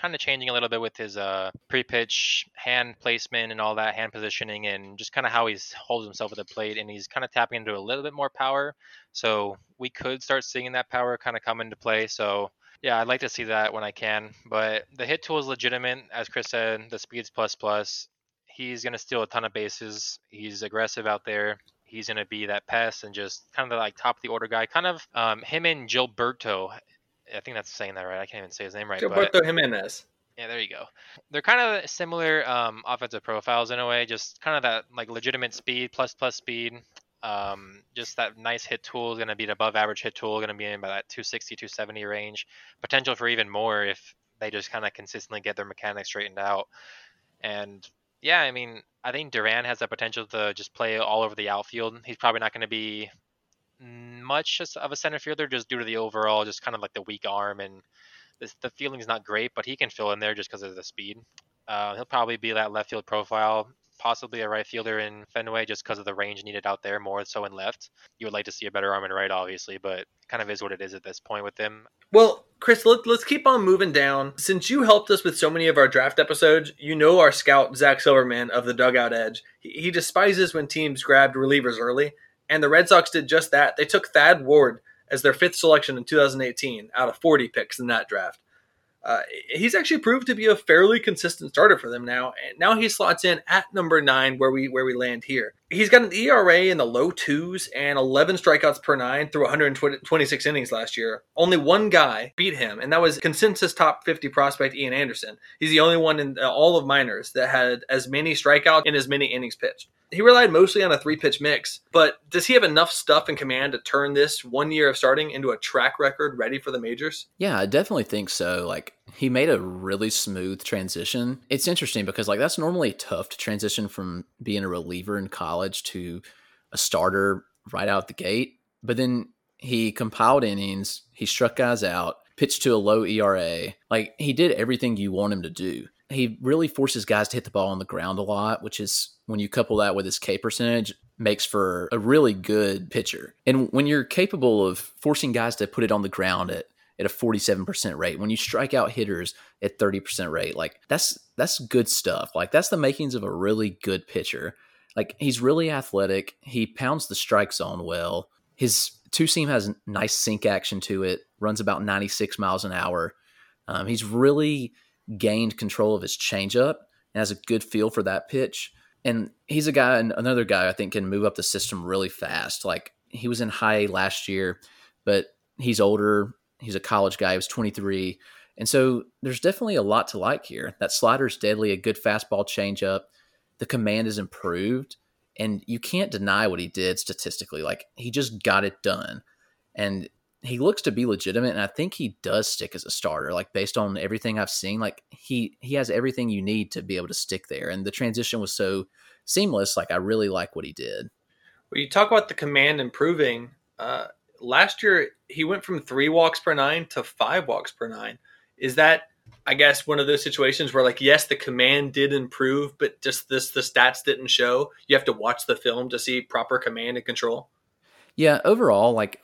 kind of changing a little bit with his uh, pre-pitch hand placement and all that hand positioning and just kind of how he holds himself at the plate and he's kind of tapping into a little bit more power. So we could start seeing that power kind of come into play. So yeah, I'd like to see that when I can. But the hit tool is legitimate, as Chris said. The speed's plus plus. He's gonna steal a ton of bases. He's aggressive out there he's going to be that pest and just kind of like top of the order guy. Kind of um, him and Gilberto. I think that's saying that right. I can't even say his name right. Gilberto but, Jimenez. Yeah, there you go. They're kind of similar um, offensive profiles in a way. Just kind of that like legitimate speed, plus plus speed. Um, just that nice hit tool is going to be an above average hit tool, going to be in about that 260, 270 range. Potential for even more if they just kind of consistently get their mechanics straightened out. And yeah, I mean, I think Duran has the potential to just play all over the outfield. He's probably not going to be much of a center fielder just due to the overall, just kind of like the weak arm and the, the feeling's not great, but he can fill in there just because of the speed. Uh, he'll probably be that left field profile possibly a right fielder in Fenway just because of the range needed out there more so in left. You would like to see a better arm in right, obviously, but kind of is what it is at this point with him. Well, Chris, let, us keep on moving down. Since you helped us with so many of our draft episodes, you know our scout, Zach Silverman of the Dugout Edge. He, he despises when teams grabbed relievers early, and the Red Sox did just that. They took Thad Ward as their fifth selection in 2018 out of 40 picks in that draft. Uh, he's actually proved to be a fairly consistent starter for them now. And now he slots in at number nine, where we where we land here. He's got an ERA in the low twos and 11 strikeouts per nine through 126 innings last year. Only one guy beat him, and that was consensus top 50 prospect Ian Anderson. He's the only one in all of minors that had as many strikeouts in as many innings pitched he relied mostly on a three pitch mix, but does he have enough stuff in command to turn this one year of starting into a track record ready for the majors? Yeah, I definitely think so. Like he made a really smooth transition. It's interesting because like that's normally tough to transition from being a reliever in college to a starter right out the gate. But then he compiled innings, he struck guys out, pitched to a low ERA. Like he did everything you want him to do he really forces guys to hit the ball on the ground a lot, which is when you couple that with his K percentage, makes for a really good pitcher. And when you're capable of forcing guys to put it on the ground at at a 47% rate, when you strike out hitters at 30% rate, like that's that's good stuff. Like that's the makings of a really good pitcher. Like he's really athletic. He pounds the strike zone well. His two seam has nice sink action to it. Runs about 96 miles an hour. Um, he's really gained control of his changeup and has a good feel for that pitch. And he's a guy, and another guy I think can move up the system really fast. Like he was in high last year, but he's older. He's a college guy. He was 23. And so there's definitely a lot to like here. That slider's deadly, a good fastball changeup. The command is improved. And you can't deny what he did statistically. Like he just got it done. And he looks to be legitimate and I think he does stick as a starter like based on everything I've seen like he he has everything you need to be able to stick there and the transition was so seamless like I really like what he did. Well, you talk about the command improving uh last year he went from 3 walks per 9 to 5 walks per 9. Is that I guess one of those situations where like yes the command did improve but just this the stats didn't show. You have to watch the film to see proper command and control. Yeah, overall like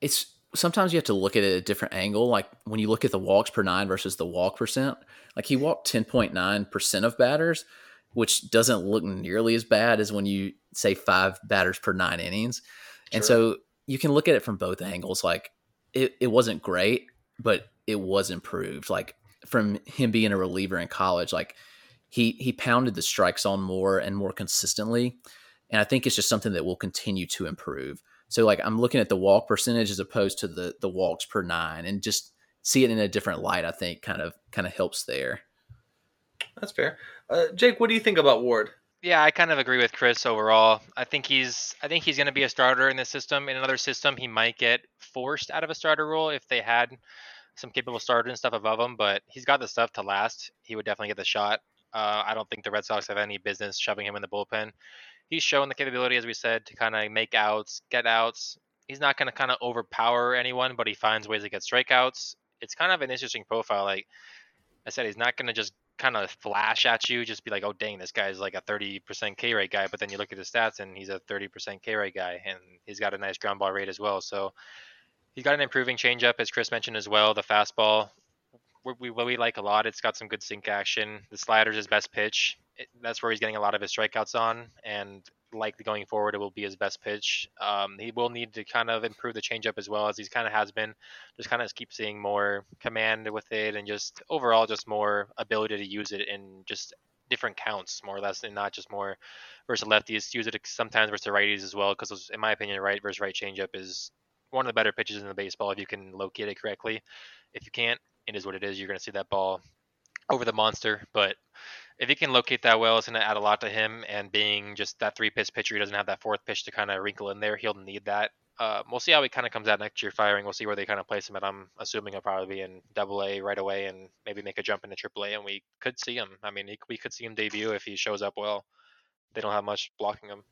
it's sometimes you have to look at it at a different angle. Like when you look at the walks per nine versus the walk percent, like he walked 10.9% of batters, which doesn't look nearly as bad as when you say five batters per nine innings. Sure. And so you can look at it from both angles. Like it, it wasn't great, but it was improved. Like from him being a reliever in college, like he, he pounded the strike zone more and more consistently. And I think it's just something that will continue to improve. So like I'm looking at the walk percentage as opposed to the the walks per nine, and just see it in a different light. I think kind of kind of helps there. That's fair. Uh, Jake, what do you think about Ward? Yeah, I kind of agree with Chris overall. I think he's I think he's going to be a starter in this system. In another system, he might get forced out of a starter role if they had some capable starters and stuff above him. But he's got the stuff to last. He would definitely get the shot. Uh, I don't think the Red Sox have any business shoving him in the bullpen he's shown the capability, as we said, to kind of make outs, get outs. He's not going to kind of overpower anyone, but he finds ways to get strikeouts. It's kind of an interesting profile. Like I said, he's not going to just kind of flash at you, just be like, oh dang, this guy's like a 30% K rate guy. But then you look at his stats and he's a 30% K rate guy, and he's got a nice ground ball rate as well. So he's got an improving changeup, as Chris mentioned as well. The fastball, we, we, we like a lot. It's got some good sink action. The slider's his best pitch. It, that's where he's getting a lot of his strikeouts on, and likely going forward, it will be his best pitch. Um, he will need to kind of improve the changeup as well as he's kind of has been. Just kind of keep seeing more command with it, and just overall, just more ability to use it in just different counts, more or less, and not just more versus lefties. Use it sometimes versus righties as well, because in my opinion, right versus right changeup is one of the better pitches in the baseball if you can locate it correctly. If you can't, it is what it is. You're going to see that ball over the monster, but if he can locate that well, it's going to add a lot to him. And being just that three pitch pitcher, he doesn't have that fourth pitch to kind of wrinkle in there. He'll need that. Uh, we'll see how he kind of comes out next year firing. We'll see where they kind of place him. And I'm assuming he'll probably be in Double A right away, and maybe make a jump into Triple A. And we could see him. I mean, he, we could see him debut if he shows up well. They don't have much blocking him.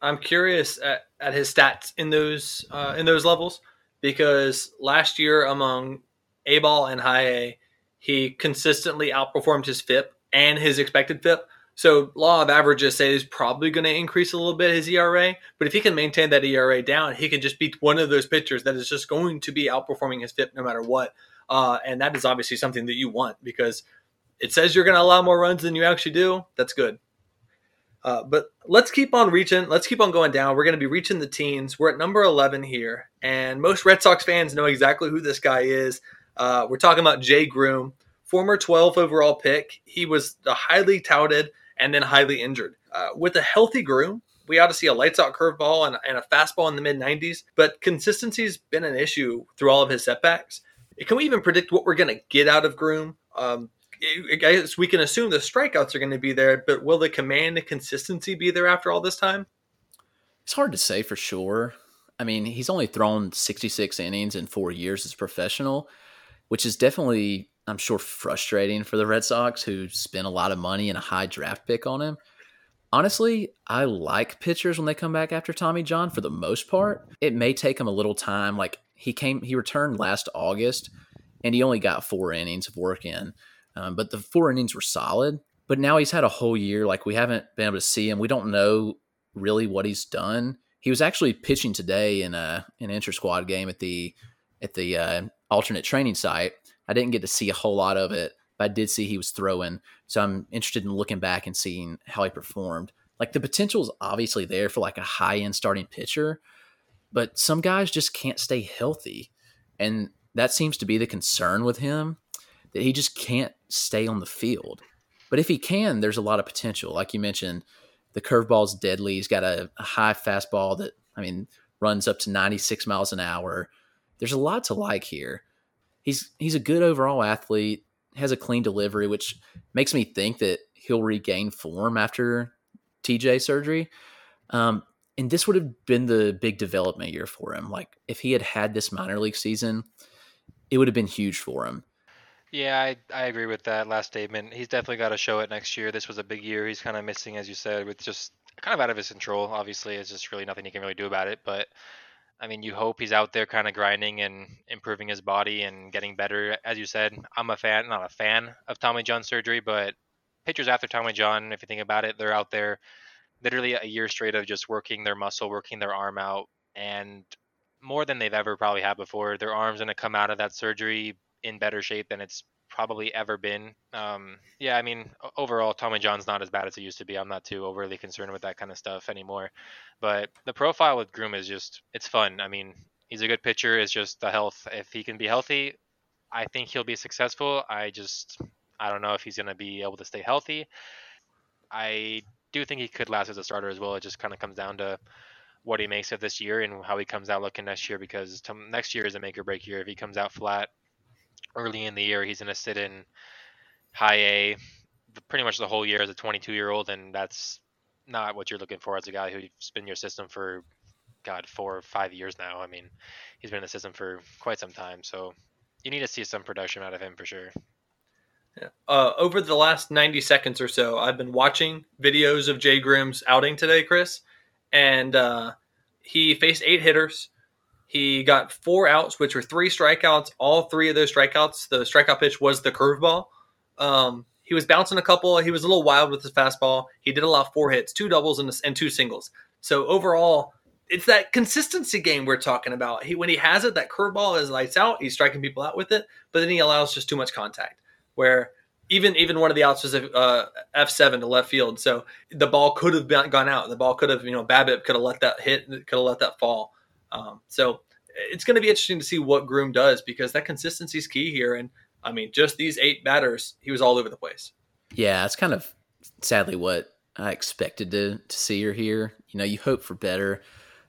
I'm curious at, at his stats in those uh, in those levels because last year among A ball and high A, he consistently outperformed his FIP and his expected FIP. So law of averages say he's probably going to increase a little bit his ERA, but if he can maintain that ERA down, he can just be one of those pitchers that is just going to be outperforming his FIP no matter what. Uh, and that is obviously something that you want because it says you're going to allow more runs than you actually do. That's good. Uh, but let's keep on reaching. Let's keep on going down. We're going to be reaching the teens. We're at number 11 here, and most Red Sox fans know exactly who this guy is. Uh, we're talking about Jay Groome former 12 overall pick. He was highly touted and then highly injured. Uh, with a healthy Groome, we ought to see a lights out curveball and, and a fastball in the mid 90s, but consistency's been an issue through all of his setbacks. Can we even predict what we're going to get out of Groome? Um, I guess we can assume the strikeouts are going to be there, but will the command and consistency be there after all this time? It's hard to say for sure. I mean, he's only thrown 66 innings in four years as professional, which is definitely I'm sure frustrating for the Red Sox who spent a lot of money and a high draft pick on him. Honestly, I like pitchers when they come back after Tommy John for the most part. It may take him a little time. Like he came, he returned last August and he only got four innings of work in. Um, but the four innings were solid. But now he's had a whole year. Like we haven't been able to see him. We don't know really what he's done. He was actually pitching today in a an inter squad game at the at the uh, alternate training site, I didn't get to see a whole lot of it, but I did see he was throwing. So I'm interested in looking back and seeing how he performed. Like the potential is obviously there for like a high end starting pitcher, but some guys just can't stay healthy. And that seems to be the concern with him that he just can't stay on the field. But if he can, there's a lot of potential. Like you mentioned, the curveball's deadly. He's got a, a high fastball that, I mean, runs up to 96 miles an hour. There's a lot to like here he's he's a good overall athlete, has a clean delivery, which makes me think that he'll regain form after TJ surgery. Um, and this would have been the big development year for him. Like if he had had this minor league season, it would have been huge for him. Yeah, I, I agree with that last statement. He's definitely got to show it next year. This was a big year. He's kind of missing, as you said, with just kind of out of his control. Obviously, it's just really nothing he can really do about it. But I mean, you hope he's out there kind of grinding and improving his body and getting better. As you said, I'm a fan, not a fan of Tommy John surgery, but pitchers after Tommy John, if you think about it, they're out there literally a year straight of just working their muscle, working their arm out, and more than they've ever probably had before. Their arm's going to come out of that surgery in better shape than it's probably ever been. Um, yeah, I mean, overall, Tommy John's not as bad as it used to be. I'm not too overly concerned with that kind of stuff anymore. But the profile with Groome is just, it's fun. I mean, he's a good pitcher. It's just the health. If he can be healthy, I think he'll be successful. I just, I don't know if he's going to be able to stay healthy. I do think he could last as a starter as well. It just kind of comes down to what he makes of this year and how he comes out looking next year because next year is a make or break year. If he comes out flat, early in the year he's going to sit in high A pretty much the whole year as a 22 year old, and that's not what you're looking for as a guy who's been in your system for God four or five years now. I mean, he's been in the system for quite some time, so you need to see some production out of him for sure. Yeah. Uh, over the last 90 seconds or so, I've been watching videos of Jay Groome's outing today, Chris, and uh, he faced eight hitters. He got four outs, which were three strikeouts. All three of those strikeouts, the strikeout pitch was the curveball. Um, he was bouncing a couple. He was a little wild with his fastball. He did allow four hits, two doubles, and, and two singles. So overall, it's that consistency game we're talking about. He when he has it, that curveball is lights out. He's striking people out with it, but then he allows just too much contact. Where even even one of the outs was uh, F seven to left field, so the ball could have gone out. The ball could have you know Babbitt could have let that hit, could have let that fall. Um, so it's going to be interesting to see what Groome does because that consistency is key here. And I mean, just these eight batters, he was all over the place. Yeah, it's kind of sadly what I expected to, to see or hear. You know, you hope for better,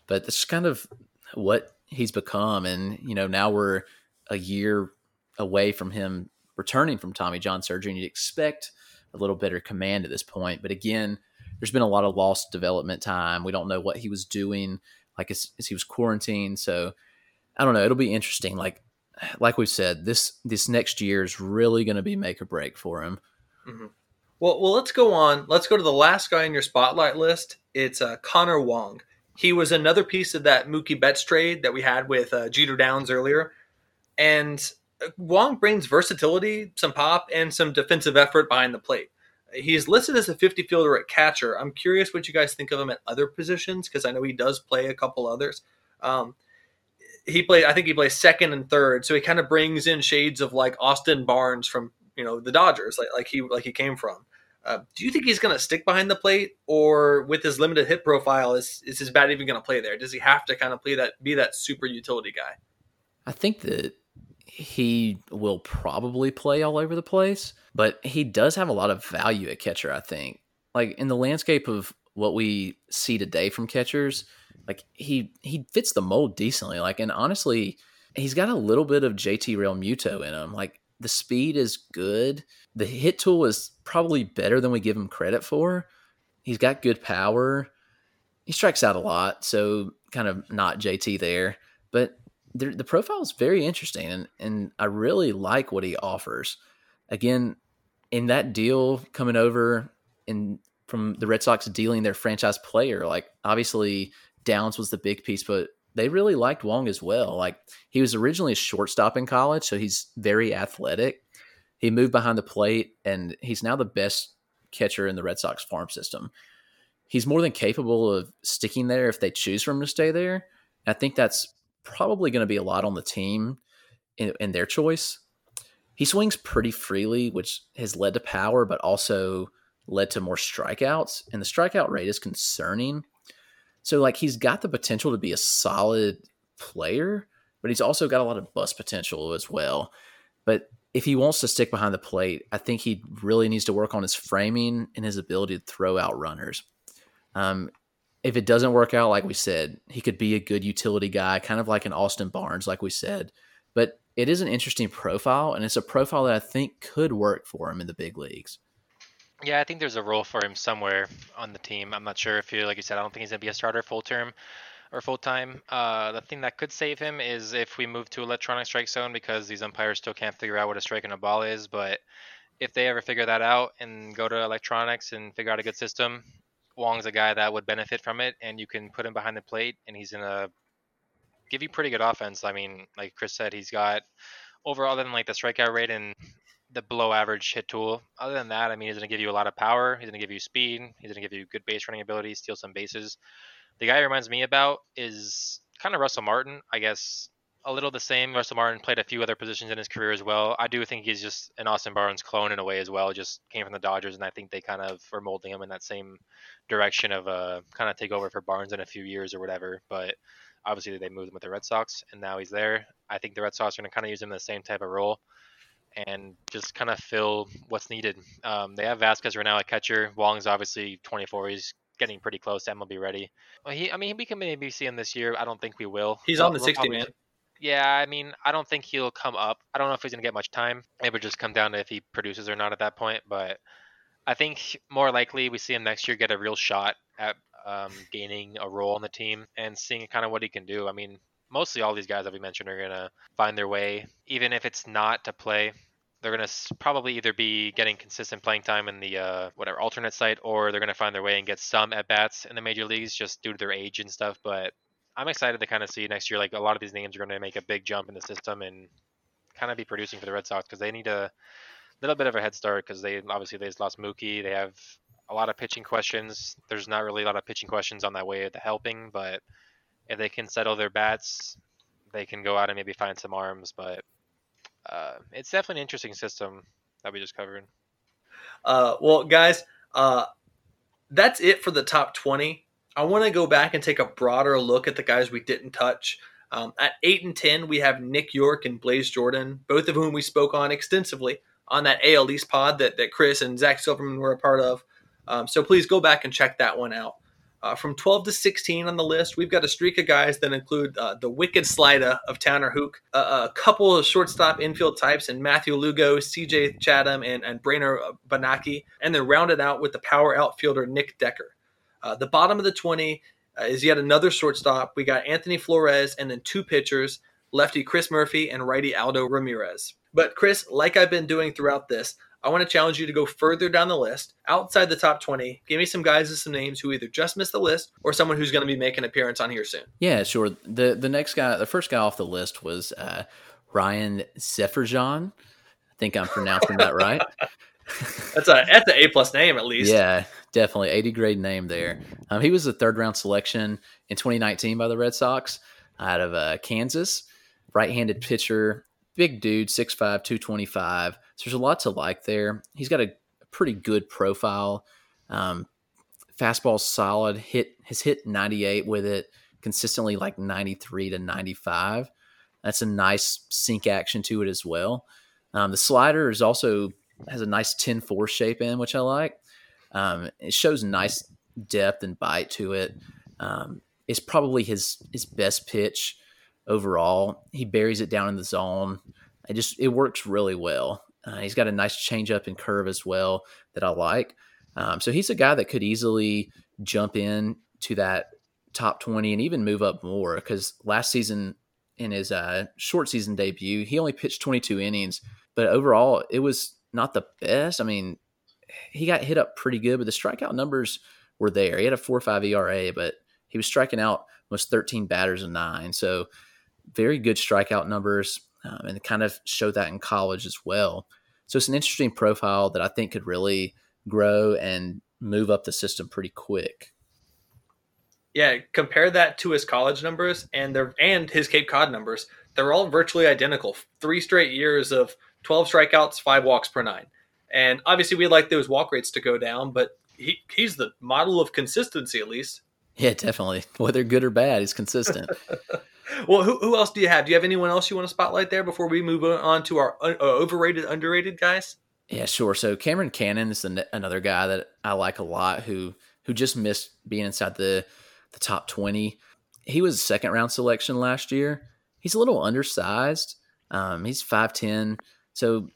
but that's kind of what he's become. And, you know, now we're a year away from him returning from Tommy John surgery, and you'd expect a little better command at this point. But again, there's been a lot of lost development time. We don't know what he was doing, like as, as he was quarantined. So I don't know. It'll be interesting. Like like we've said, this this next year is really going to be make or break for him. Mm-hmm. Well, well, let's go on. Let's go to the last guy in your spotlight list. It's uh, Connor Wong. He was another piece of that Mookie Betts trade that we had with uh, Jeter Downs earlier, and uh, Wong brings versatility, some pop, and some defensive effort behind the plate. He's listed as a 50 fielder at catcher. I'm curious what you guys think of him at other positions because I know he does play a couple others. Um, he played. I think he plays second and third, so he kind of brings in shades of like Austin Barnes from you know the Dodgers, like like he like he came from. Uh, do you think he's going to stick behind the plate, or with his limited hit profile, is is his bat even going to play there? Does he have to kind of play that, be that super utility guy? I think that he will probably play all over the place, but he does have a lot of value at catcher. I think, like in the landscape of what we see today from catchers, like he he fits the mold decently. Like and honestly, he's got a little bit of JT Real Realmuto in him. Like the speed is good. The hit tool is probably better than we give him credit for. He's got good power. He strikes out a lot, so kind of not JT there. But the, profile is very interesting, and, and I really like what he offers. Again, in that deal coming over in from the Red Sox dealing their franchise player, like obviously Downs was the big piece, but they really liked Wong as well. Like he was originally a shortstop in college, so he's very athletic. He moved behind the plate, and he's now the best catcher in the Red Sox farm system. He's more than capable of sticking there if they choose for him to stay there. I think that's probably going to be a lot on the team in, in their choice. He swings pretty freely, which has led to power, but also led to more strikeouts. And the strikeout rate is concerning so like he's got the potential to be a solid player, but he's also got a lot of bust potential as well. But if he wants to stick behind the plate, I think he really needs to work on his framing and his ability to throw out runners. Um, if it doesn't work out, like we said, he could be a good utility guy, kind of like an Austin Barnes, like we said. But it is an interesting profile, and it's a profile that I think could work for him in the big leagues. Yeah, I think there's a role for him somewhere on the team. I'm not sure if you, like you said, I don't think he's gonna be a starter full term or full time. Uh, the thing that could save him is if we move to electronic strike zone because these umpires still can't figure out what a strike and a ball is. But if they ever figure that out and go to electronics and figure out a good system, Wong's a guy that would benefit from it, and you can put him behind the plate, and he's gonna give you pretty good offense. I mean, like Chris said, he's got overall than like the strikeout rate and the below average hit tool. Other than that, I mean, he's to give you a lot of power. He's to give you speed. He's to give you good base running ability, steal some bases. The guy he reminds me about is kind of Russell Martin. I guess a little the same. Russell Martin played a few other positions in his career as well. I do think he's just an Austin Barnes clone in a way as well. Just came from the Dodgers, and I think they kind of are molding him in that same direction of uh, kind of take over for Barnes in a few years or whatever. But obviously, they moved him with the Red Sox, and now he's there. I think the Red Sox are going to kind of use him in the same type of role and just kind of fill what's needed. Um, they have Vázquez right now at catcher. Wong's obviously 24. He's getting pretty close to MLB ready. Well, he, I mean, he we can maybe see him this year. I don't think we will. He's on the 60 man. Yeah, I mean, I don't think he'll come up. I don't know if he's gonna get much time. It would just come down to if he produces or not at that point. But I think more likely we see him next year get a real shot at um, gaining a role on the team and seeing kind of what he can do. I mean, mostly all these guys that we mentioned are gonna find their way, even if it's not to play. They're gonna probably either be getting consistent playing time in the uh, whatever alternate site, or they're gonna find their way and get some at bats in the major leagues just due to their age and stuff. But I'm excited to kind of see next year. Like a lot of these names are going to make a big jump in the system and kind of be producing for the Red Sox because they need a little bit of a head start because they obviously they just lost Mookie. They have a lot of pitching questions. There's not really a lot of pitching questions on that way of the helping, but if they can settle their bats, they can go out and maybe find some arms. But uh, it's definitely an interesting system that we just covered. Uh, well, guys, uh, that's it for the top 20. I want to go back and take a broader look at the guys we didn't touch. Um, at 8 and 10, we have Nick Yorke and Blaze Jordan, both of whom we spoke on extensively on that AL East pod that, that Chris and Zach Silverman were a part of. Um, so please go back and check that one out. Uh, from 12 to 16 on the list, we've got a streak of guys that include uh, the wicked slider of Tanner Houck, uh, a couple of shortstop infield types in Matthew Lugo, CJ Chatham, and, and Brainer Bonaci, and then rounded out with the power outfielder Nick Decker. Uh, the bottom of the 20 uh, is yet another shortstop. We got Antoni Flores and then two pitchers, lefty Chris Murphy and righty Aldo Ramirez. But Chris, like I've been doing throughout this, I want to challenge you to go further down the list, outside the top 20. Give me some guys and some names who either just missed the list or someone who's going to be making an appearance on here soon. Yeah, sure. The the next guy, the first guy off the list was uh, Ryan Zeferjahn. I think I'm pronouncing that right. that's a that's an A plus name at least. Yeah, definitely 80 grade name there. Um, he was a third round selection in 2019 by the Red Sox out of uh, Kansas. Right handed pitcher, big dude, 6'5, 225. So there's a lot to like there. He's got a pretty good profile. Um, fastball solid. Hit has hit 98 with it consistently, like 93 to 95. That's a nice sink action to it as well. Um, the slider is also has a nice 10-4 shape in, which I like. Um, it shows nice depth and bite to it. Um, it's probably his his best pitch overall. He buries it down in the zone. It just it works really well. Uh, he's got a nice changeup and curve as well that I like. Um, so he's a guy that could easily jump in to that top 20 and even move up more because last season in his uh, short season debut, he only pitched 22 innings, but overall it was not the best. I mean, he got hit up pretty good, but the strikeout numbers were there. He had a 4 5 ERA, but he was striking out almost 13 batters and nine. So very good strikeout numbers um, and kind of showed that in college as well. So it's an interesting profile that I think could really grow and move up the system pretty quick. Yeah, compare that to his college numbers and their and his Cape Cod numbers. They're all virtually identical. Three straight years of 12 strikeouts, five walks per nine. And obviously, we'd like those walk rates to go down, but he, he's the model of consistency, at least. Yeah, definitely. Whether good or bad, he's consistent. well, who, who else do you have? Do you have anyone else you want to spotlight there before we move on to our uh, overrated, underrated guys? Yeah, sure. So Cameron Cannon is the, another guy that I like a lot who who just missed being inside the the top twenty. He was a second round selection last year. He's a little undersized. Um, he's five ten, so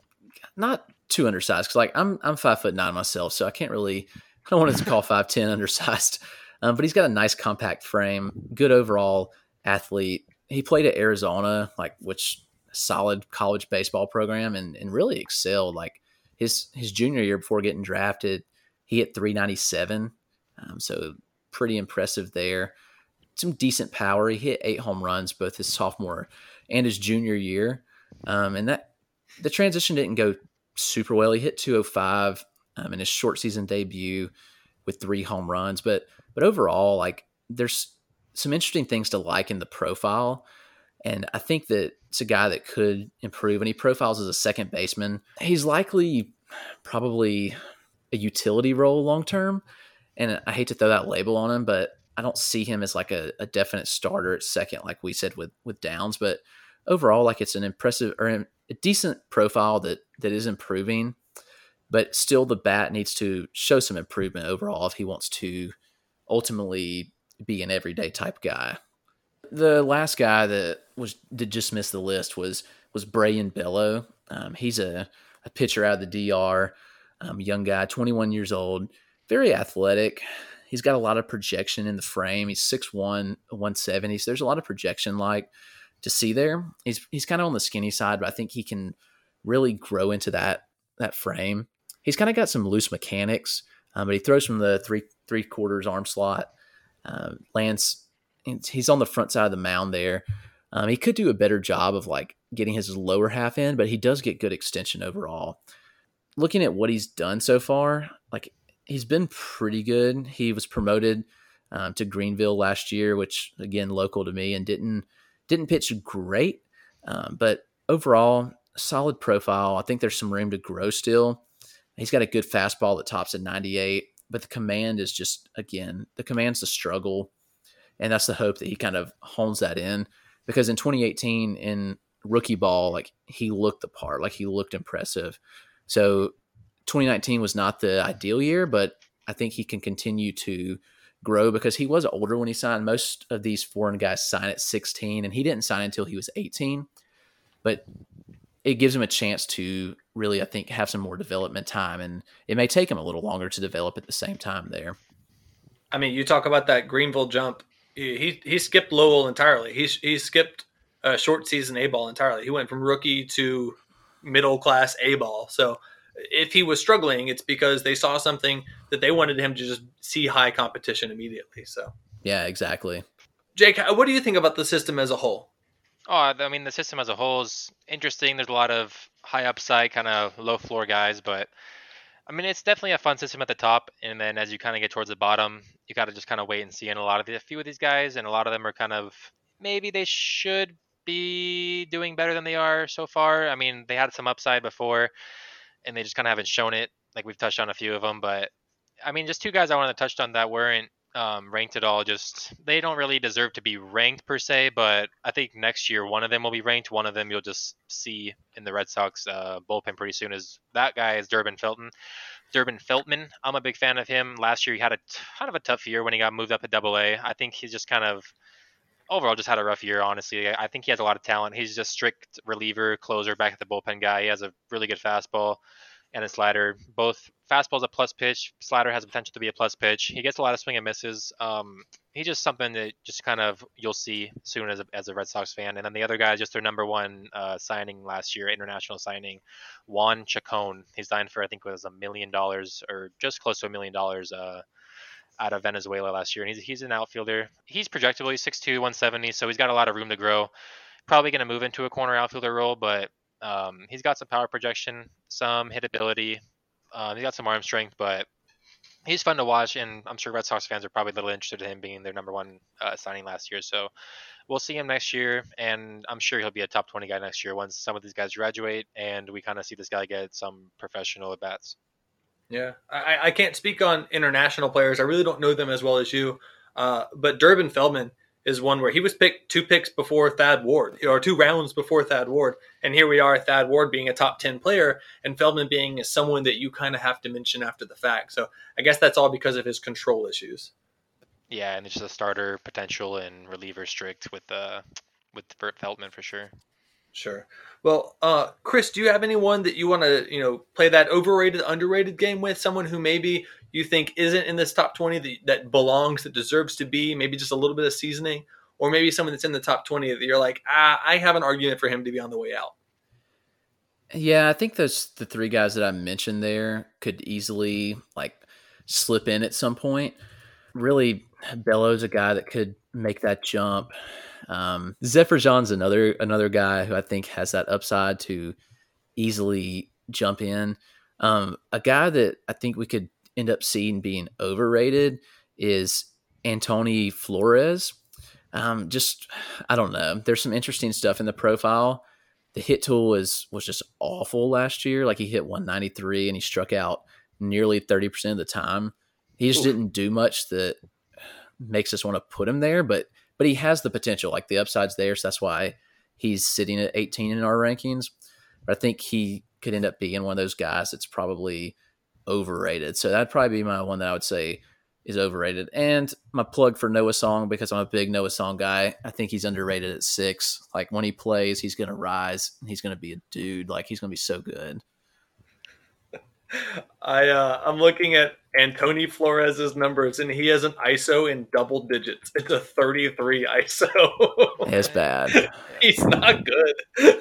not too undersized. Because like I'm I'm five foot nine myself, so I can't really I don't want to call five ten undersized. Um, but he's got a nice compact frame, good overall athlete. He played at Arizona, like which solid college baseball program, and and really excelled. Like his his junior year before getting drafted, he hit 397, um, so pretty impressive there. Some decent power. He hit eight home runs both his sophomore and his junior year, um, and that the transition didn't go super well. He hit 205 um, in his short season debut with three home runs, but but overall, like there's some interesting things to like in the profile. And I think that it's a guy that could improve. And he profiles as a second baseman. He's likely probably a utility role long term. And I hate to throw that label on him, but I don't see him as like a, a, definite starter at second, like we said with with Downs. But overall, like it's an impressive or a decent profile that that is improving. But still, the bat needs to show some improvement overall if he wants to ultimately be an everyday type guy. The last guy that was did just miss the list was was Brayan Bello. Um, he's a, a pitcher out of the DR, um, young guy, 21 years old, very athletic. He's got a lot of projection in the frame. He's 6'1", 170. So there's a lot of projection like to see there. He's he's kind of on the skinny side, but I think he can really grow into that that frame. He's kind of got some loose mechanics, um, but he throws from the three three quarters arm slot. Uh, Lance, he's on the front side of the mound there. Um, he could do a better job of like getting his lower half in, but he does get good extension overall. looking at what he's done so far, like he's been pretty good. He was promoted um, to Greenville last year, which again local to me, and didn't didn't pitch great, um, but overall solid profile. I think there's some room to grow still. He's got a good fastball that tops at 98, but the command is just again the command's the struggle, and that's the hope that he kind of hones that in because in 2018 in rookie ball, like he looked the part, like he looked impressive. So 2019 was not the ideal year, but I think he can continue to grow because he was older when he signed. Most of these foreign guys sign at 16, and he didn't sign until he was 18. But it gives him a chance to really, I think, have some more development time, and it may take him a little longer to develop at the same time there. I mean, you talk about that Greenville jump. He he skipped Lowell entirely. He he skipped a short season A ball entirely. He went from rookie to middle class A ball. So if he was struggling, it's because they saw something that they wanted him to just see high competition immediately. So yeah, exactly. Jake, what do you think about the system as a whole? Oh, I mean, the system as a whole is interesting. There's a lot of high upside, kind of low floor guys, but I mean, it's definitely a fun system at the top, and then as you kind of get towards the bottom, you got to just kind of wait and see. And a lot of the, a few of these guys, and a lot of them are kind of maybe they should be doing better than they are so far. I mean, they had some upside before, and they just kind of haven't shown it. Like we've touched on a few of them, but I mean, just two guys I wanted to touch on that weren't um, ranked at all. Just they don't really deserve to be ranked per se, but I think next year one of them will be ranked. One of them you'll just see in the Red Sox uh, bullpen pretty soon. Is that guy is Durbin Felton. Durbin Feltman. I'm a big fan of him. Last year he had a kind of a tough year when he got moved up to Double A. I think he's just kind of overall just had a rough year. Honestly, I think he has a lot of talent. He's just strict reliever, closer, back at the bullpen guy. He has a really good fastball and a slider. Both fastball's a plus pitch. Slider has potential to be a plus pitch. He gets a lot of swing and misses. Um, he's just something that just kind of you'll see soon as a, as a Red Sox fan. And then the other guy is just their number one uh, signing last year, international signing, Juan Chacon. He's signed for I think it was a million dollars or just close to a million dollars. Uh, out of Venezuela last year, and he's he's an outfielder. He's projectable. He's 6'2", 170, so he's got a lot of room to grow. Probably going to move into a corner outfielder role, but um, he's got some power projection, some hitability. Um, he's got some arm strength, but he's fun to watch, and I'm sure Red Sox fans are probably a little interested in him being their number one uh, signing last year. So we'll see him next year, and I'm sure he'll be a top 20 guy next year once some of these guys graduate and we kind of see this guy get some professional at bats. Yeah, I, I can't speak on international players. I really don't know them as well as you. Uh, but Durbin Feltman is one where he was picked two picks before Thad Ward, or two rounds before Thad Ward. And here we are, Thad Ward being a top 10 player, and Feltman being someone that you kind of have to mention after the fact. So I guess that's all because of his control issues. Yeah, and it's just a starter potential and reliever strict with uh, with Feltman for sure. Sure. Well, uh, Chris, do you have anyone that you want to, you know, play that overrated, underrated game with? Someone who maybe you think isn't in this top twenty that, that belongs, that deserves to be, maybe just a little bit of seasoning, or maybe someone that's in the top twenty that you're like, ah, I have an argument for him to be on the way out. Yeah, I think those the three guys that I mentioned there could easily like slip in at some point. Really, Bello's a guy that could make that jump. Um, Zeferjahn's another another guy who I think has that upside to easily jump in. Um, a guy that I think we could end up seeing being overrated is Antoni Flores. Um, just I don't know. There's some interesting stuff in the profile. The hit tool was was just awful last year. Like he hit 193 and he struck out nearly 30 percent of the time. He just Ooh. didn't do much that makes us want to put him there. But but he has the potential. Like the upside's there, so that's why he's sitting at 18 in our rankings. But I think he could end up being one of those guys that's probably overrated. So that'd probably be my one that I would say is overrated. And my plug for Noah Song because I'm a big Noah Song guy. I think he's underrated at six. Like when he plays, he's gonna rise. And he's gonna be a dude. Like he's gonna be so good. I uh, I'm looking at Antoni Flores's numbers, and he has an ISO in double digits. It's a 33 ISO. It's bad. He's not good.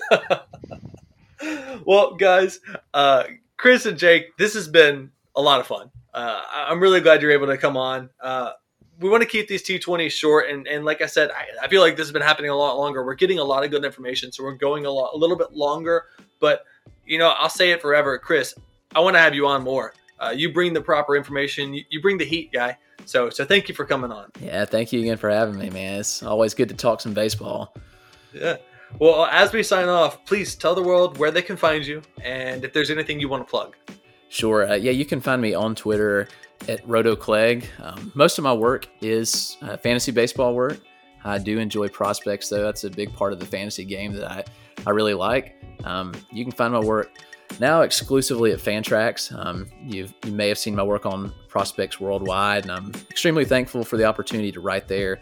well, guys, uh, Chris and Jake, this has been a lot of fun. Uh, I'm really glad you're able to come on. Uh, we want to keep these T20s short, and, and like I said, I, I, feel like this has been happening a lot longer. We're getting a lot of good information, so we're going a lot, a little bit longer. But you know, I'll say it forever, Chris. I want to have you on more. Uh, you bring the proper information. You, you bring the heat, guy. So so thank you for coming on. Yeah, thank you again for having me, man. It's always good to talk some baseball. Yeah. Well, as we sign off, please tell the world where they can find you and if there's anything you want to plug. Sure. Uh, yeah, you can find me on Twitter at RotoClegg. Um, most of my work is uh, fantasy baseball work. I do enjoy prospects, though. That's a big part of the fantasy game that I, I really like. Um, you can find my work now exclusively at Fantrax. Um, you may have seen my work on prospects worldwide, and I'm extremely thankful for the opportunity to write there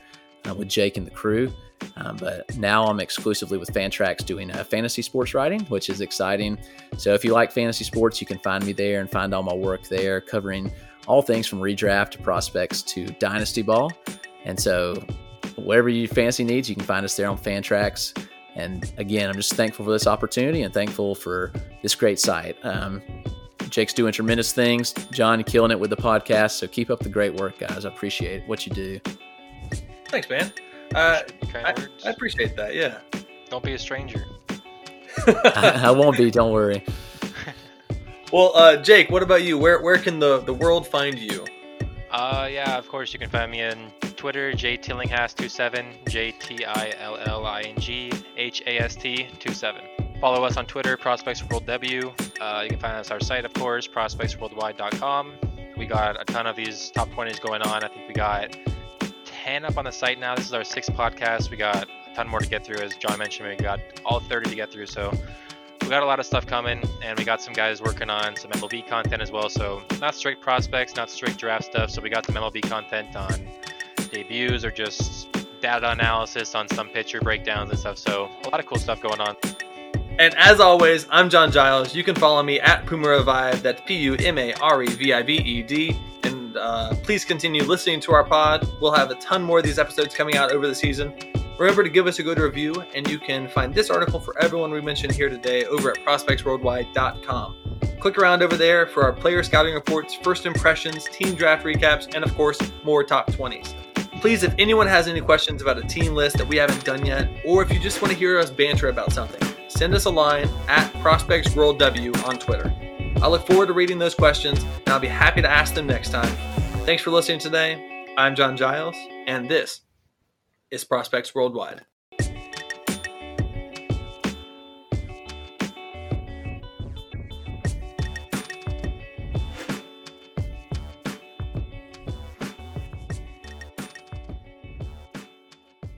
uh, with Jake and the crew. Um, but now I'm exclusively with Fantrax doing uh, fantasy sports writing, which is exciting. So if you like fantasy sports, you can find me there and find all my work there, covering all things from redraft to prospects to dynasty ball. And so, whatever your fantasy needs, you can find us there on Fantrax. And again, I'm just thankful for this opportunity and thankful for this great site. Um, Jake's doing tremendous things. John, killing it with the podcast. So keep up the great work, guys. I appreciate what you do. Thanks, man. Uh, I, I, appreciate that. Yeah. Don't be a stranger. I, I, won't be. Don't worry. well, uh, Jake, what about you? Where where can the, the world find you? Uh, yeah, of course you can find me on Twitter, jtillinghast27, J T I L L I N G H A S T 27. Follow us on Twitter, Prospects World W. Uh, you can find us our site, of course, prospectsworldwide.com. We got a ton of these top 20s going on. I think we got 10 up on the site now. This is our sixth podcast. We got a ton more to get through. As John mentioned, we got all 30 to get through. So we got a lot of stuff coming, and we got some guys working on some MLB content as well. So not strict prospects, not strict draft stuff. So we got some MLB content on debuts or just data analysis on some pitcher breakdowns and stuff. So a lot of cool stuff going on. And as always, I'm John Giles. You can follow me at Puma Revive. That's P U M A R E V I V E D uh, please continue listening to our pod. We'll have a ton more of these episodes coming out over the season. Remember to give us a good review, and you can find this article for everyone we mentioned here today over at prospectsworldwide.com. Click around over there for our player scouting reports, first impressions, team draft recaps, and of course, more top 20s. Please, if anyone has any questions about a team list that we haven't done yet, or if you just want to hear us banter about something, send us a line at ProspectsWorldW on Twitter. I look forward to reading those questions, and I'll be happy to ask them next time. Thanks for listening today. I'm John Giles, and this is Prospects Worldwide.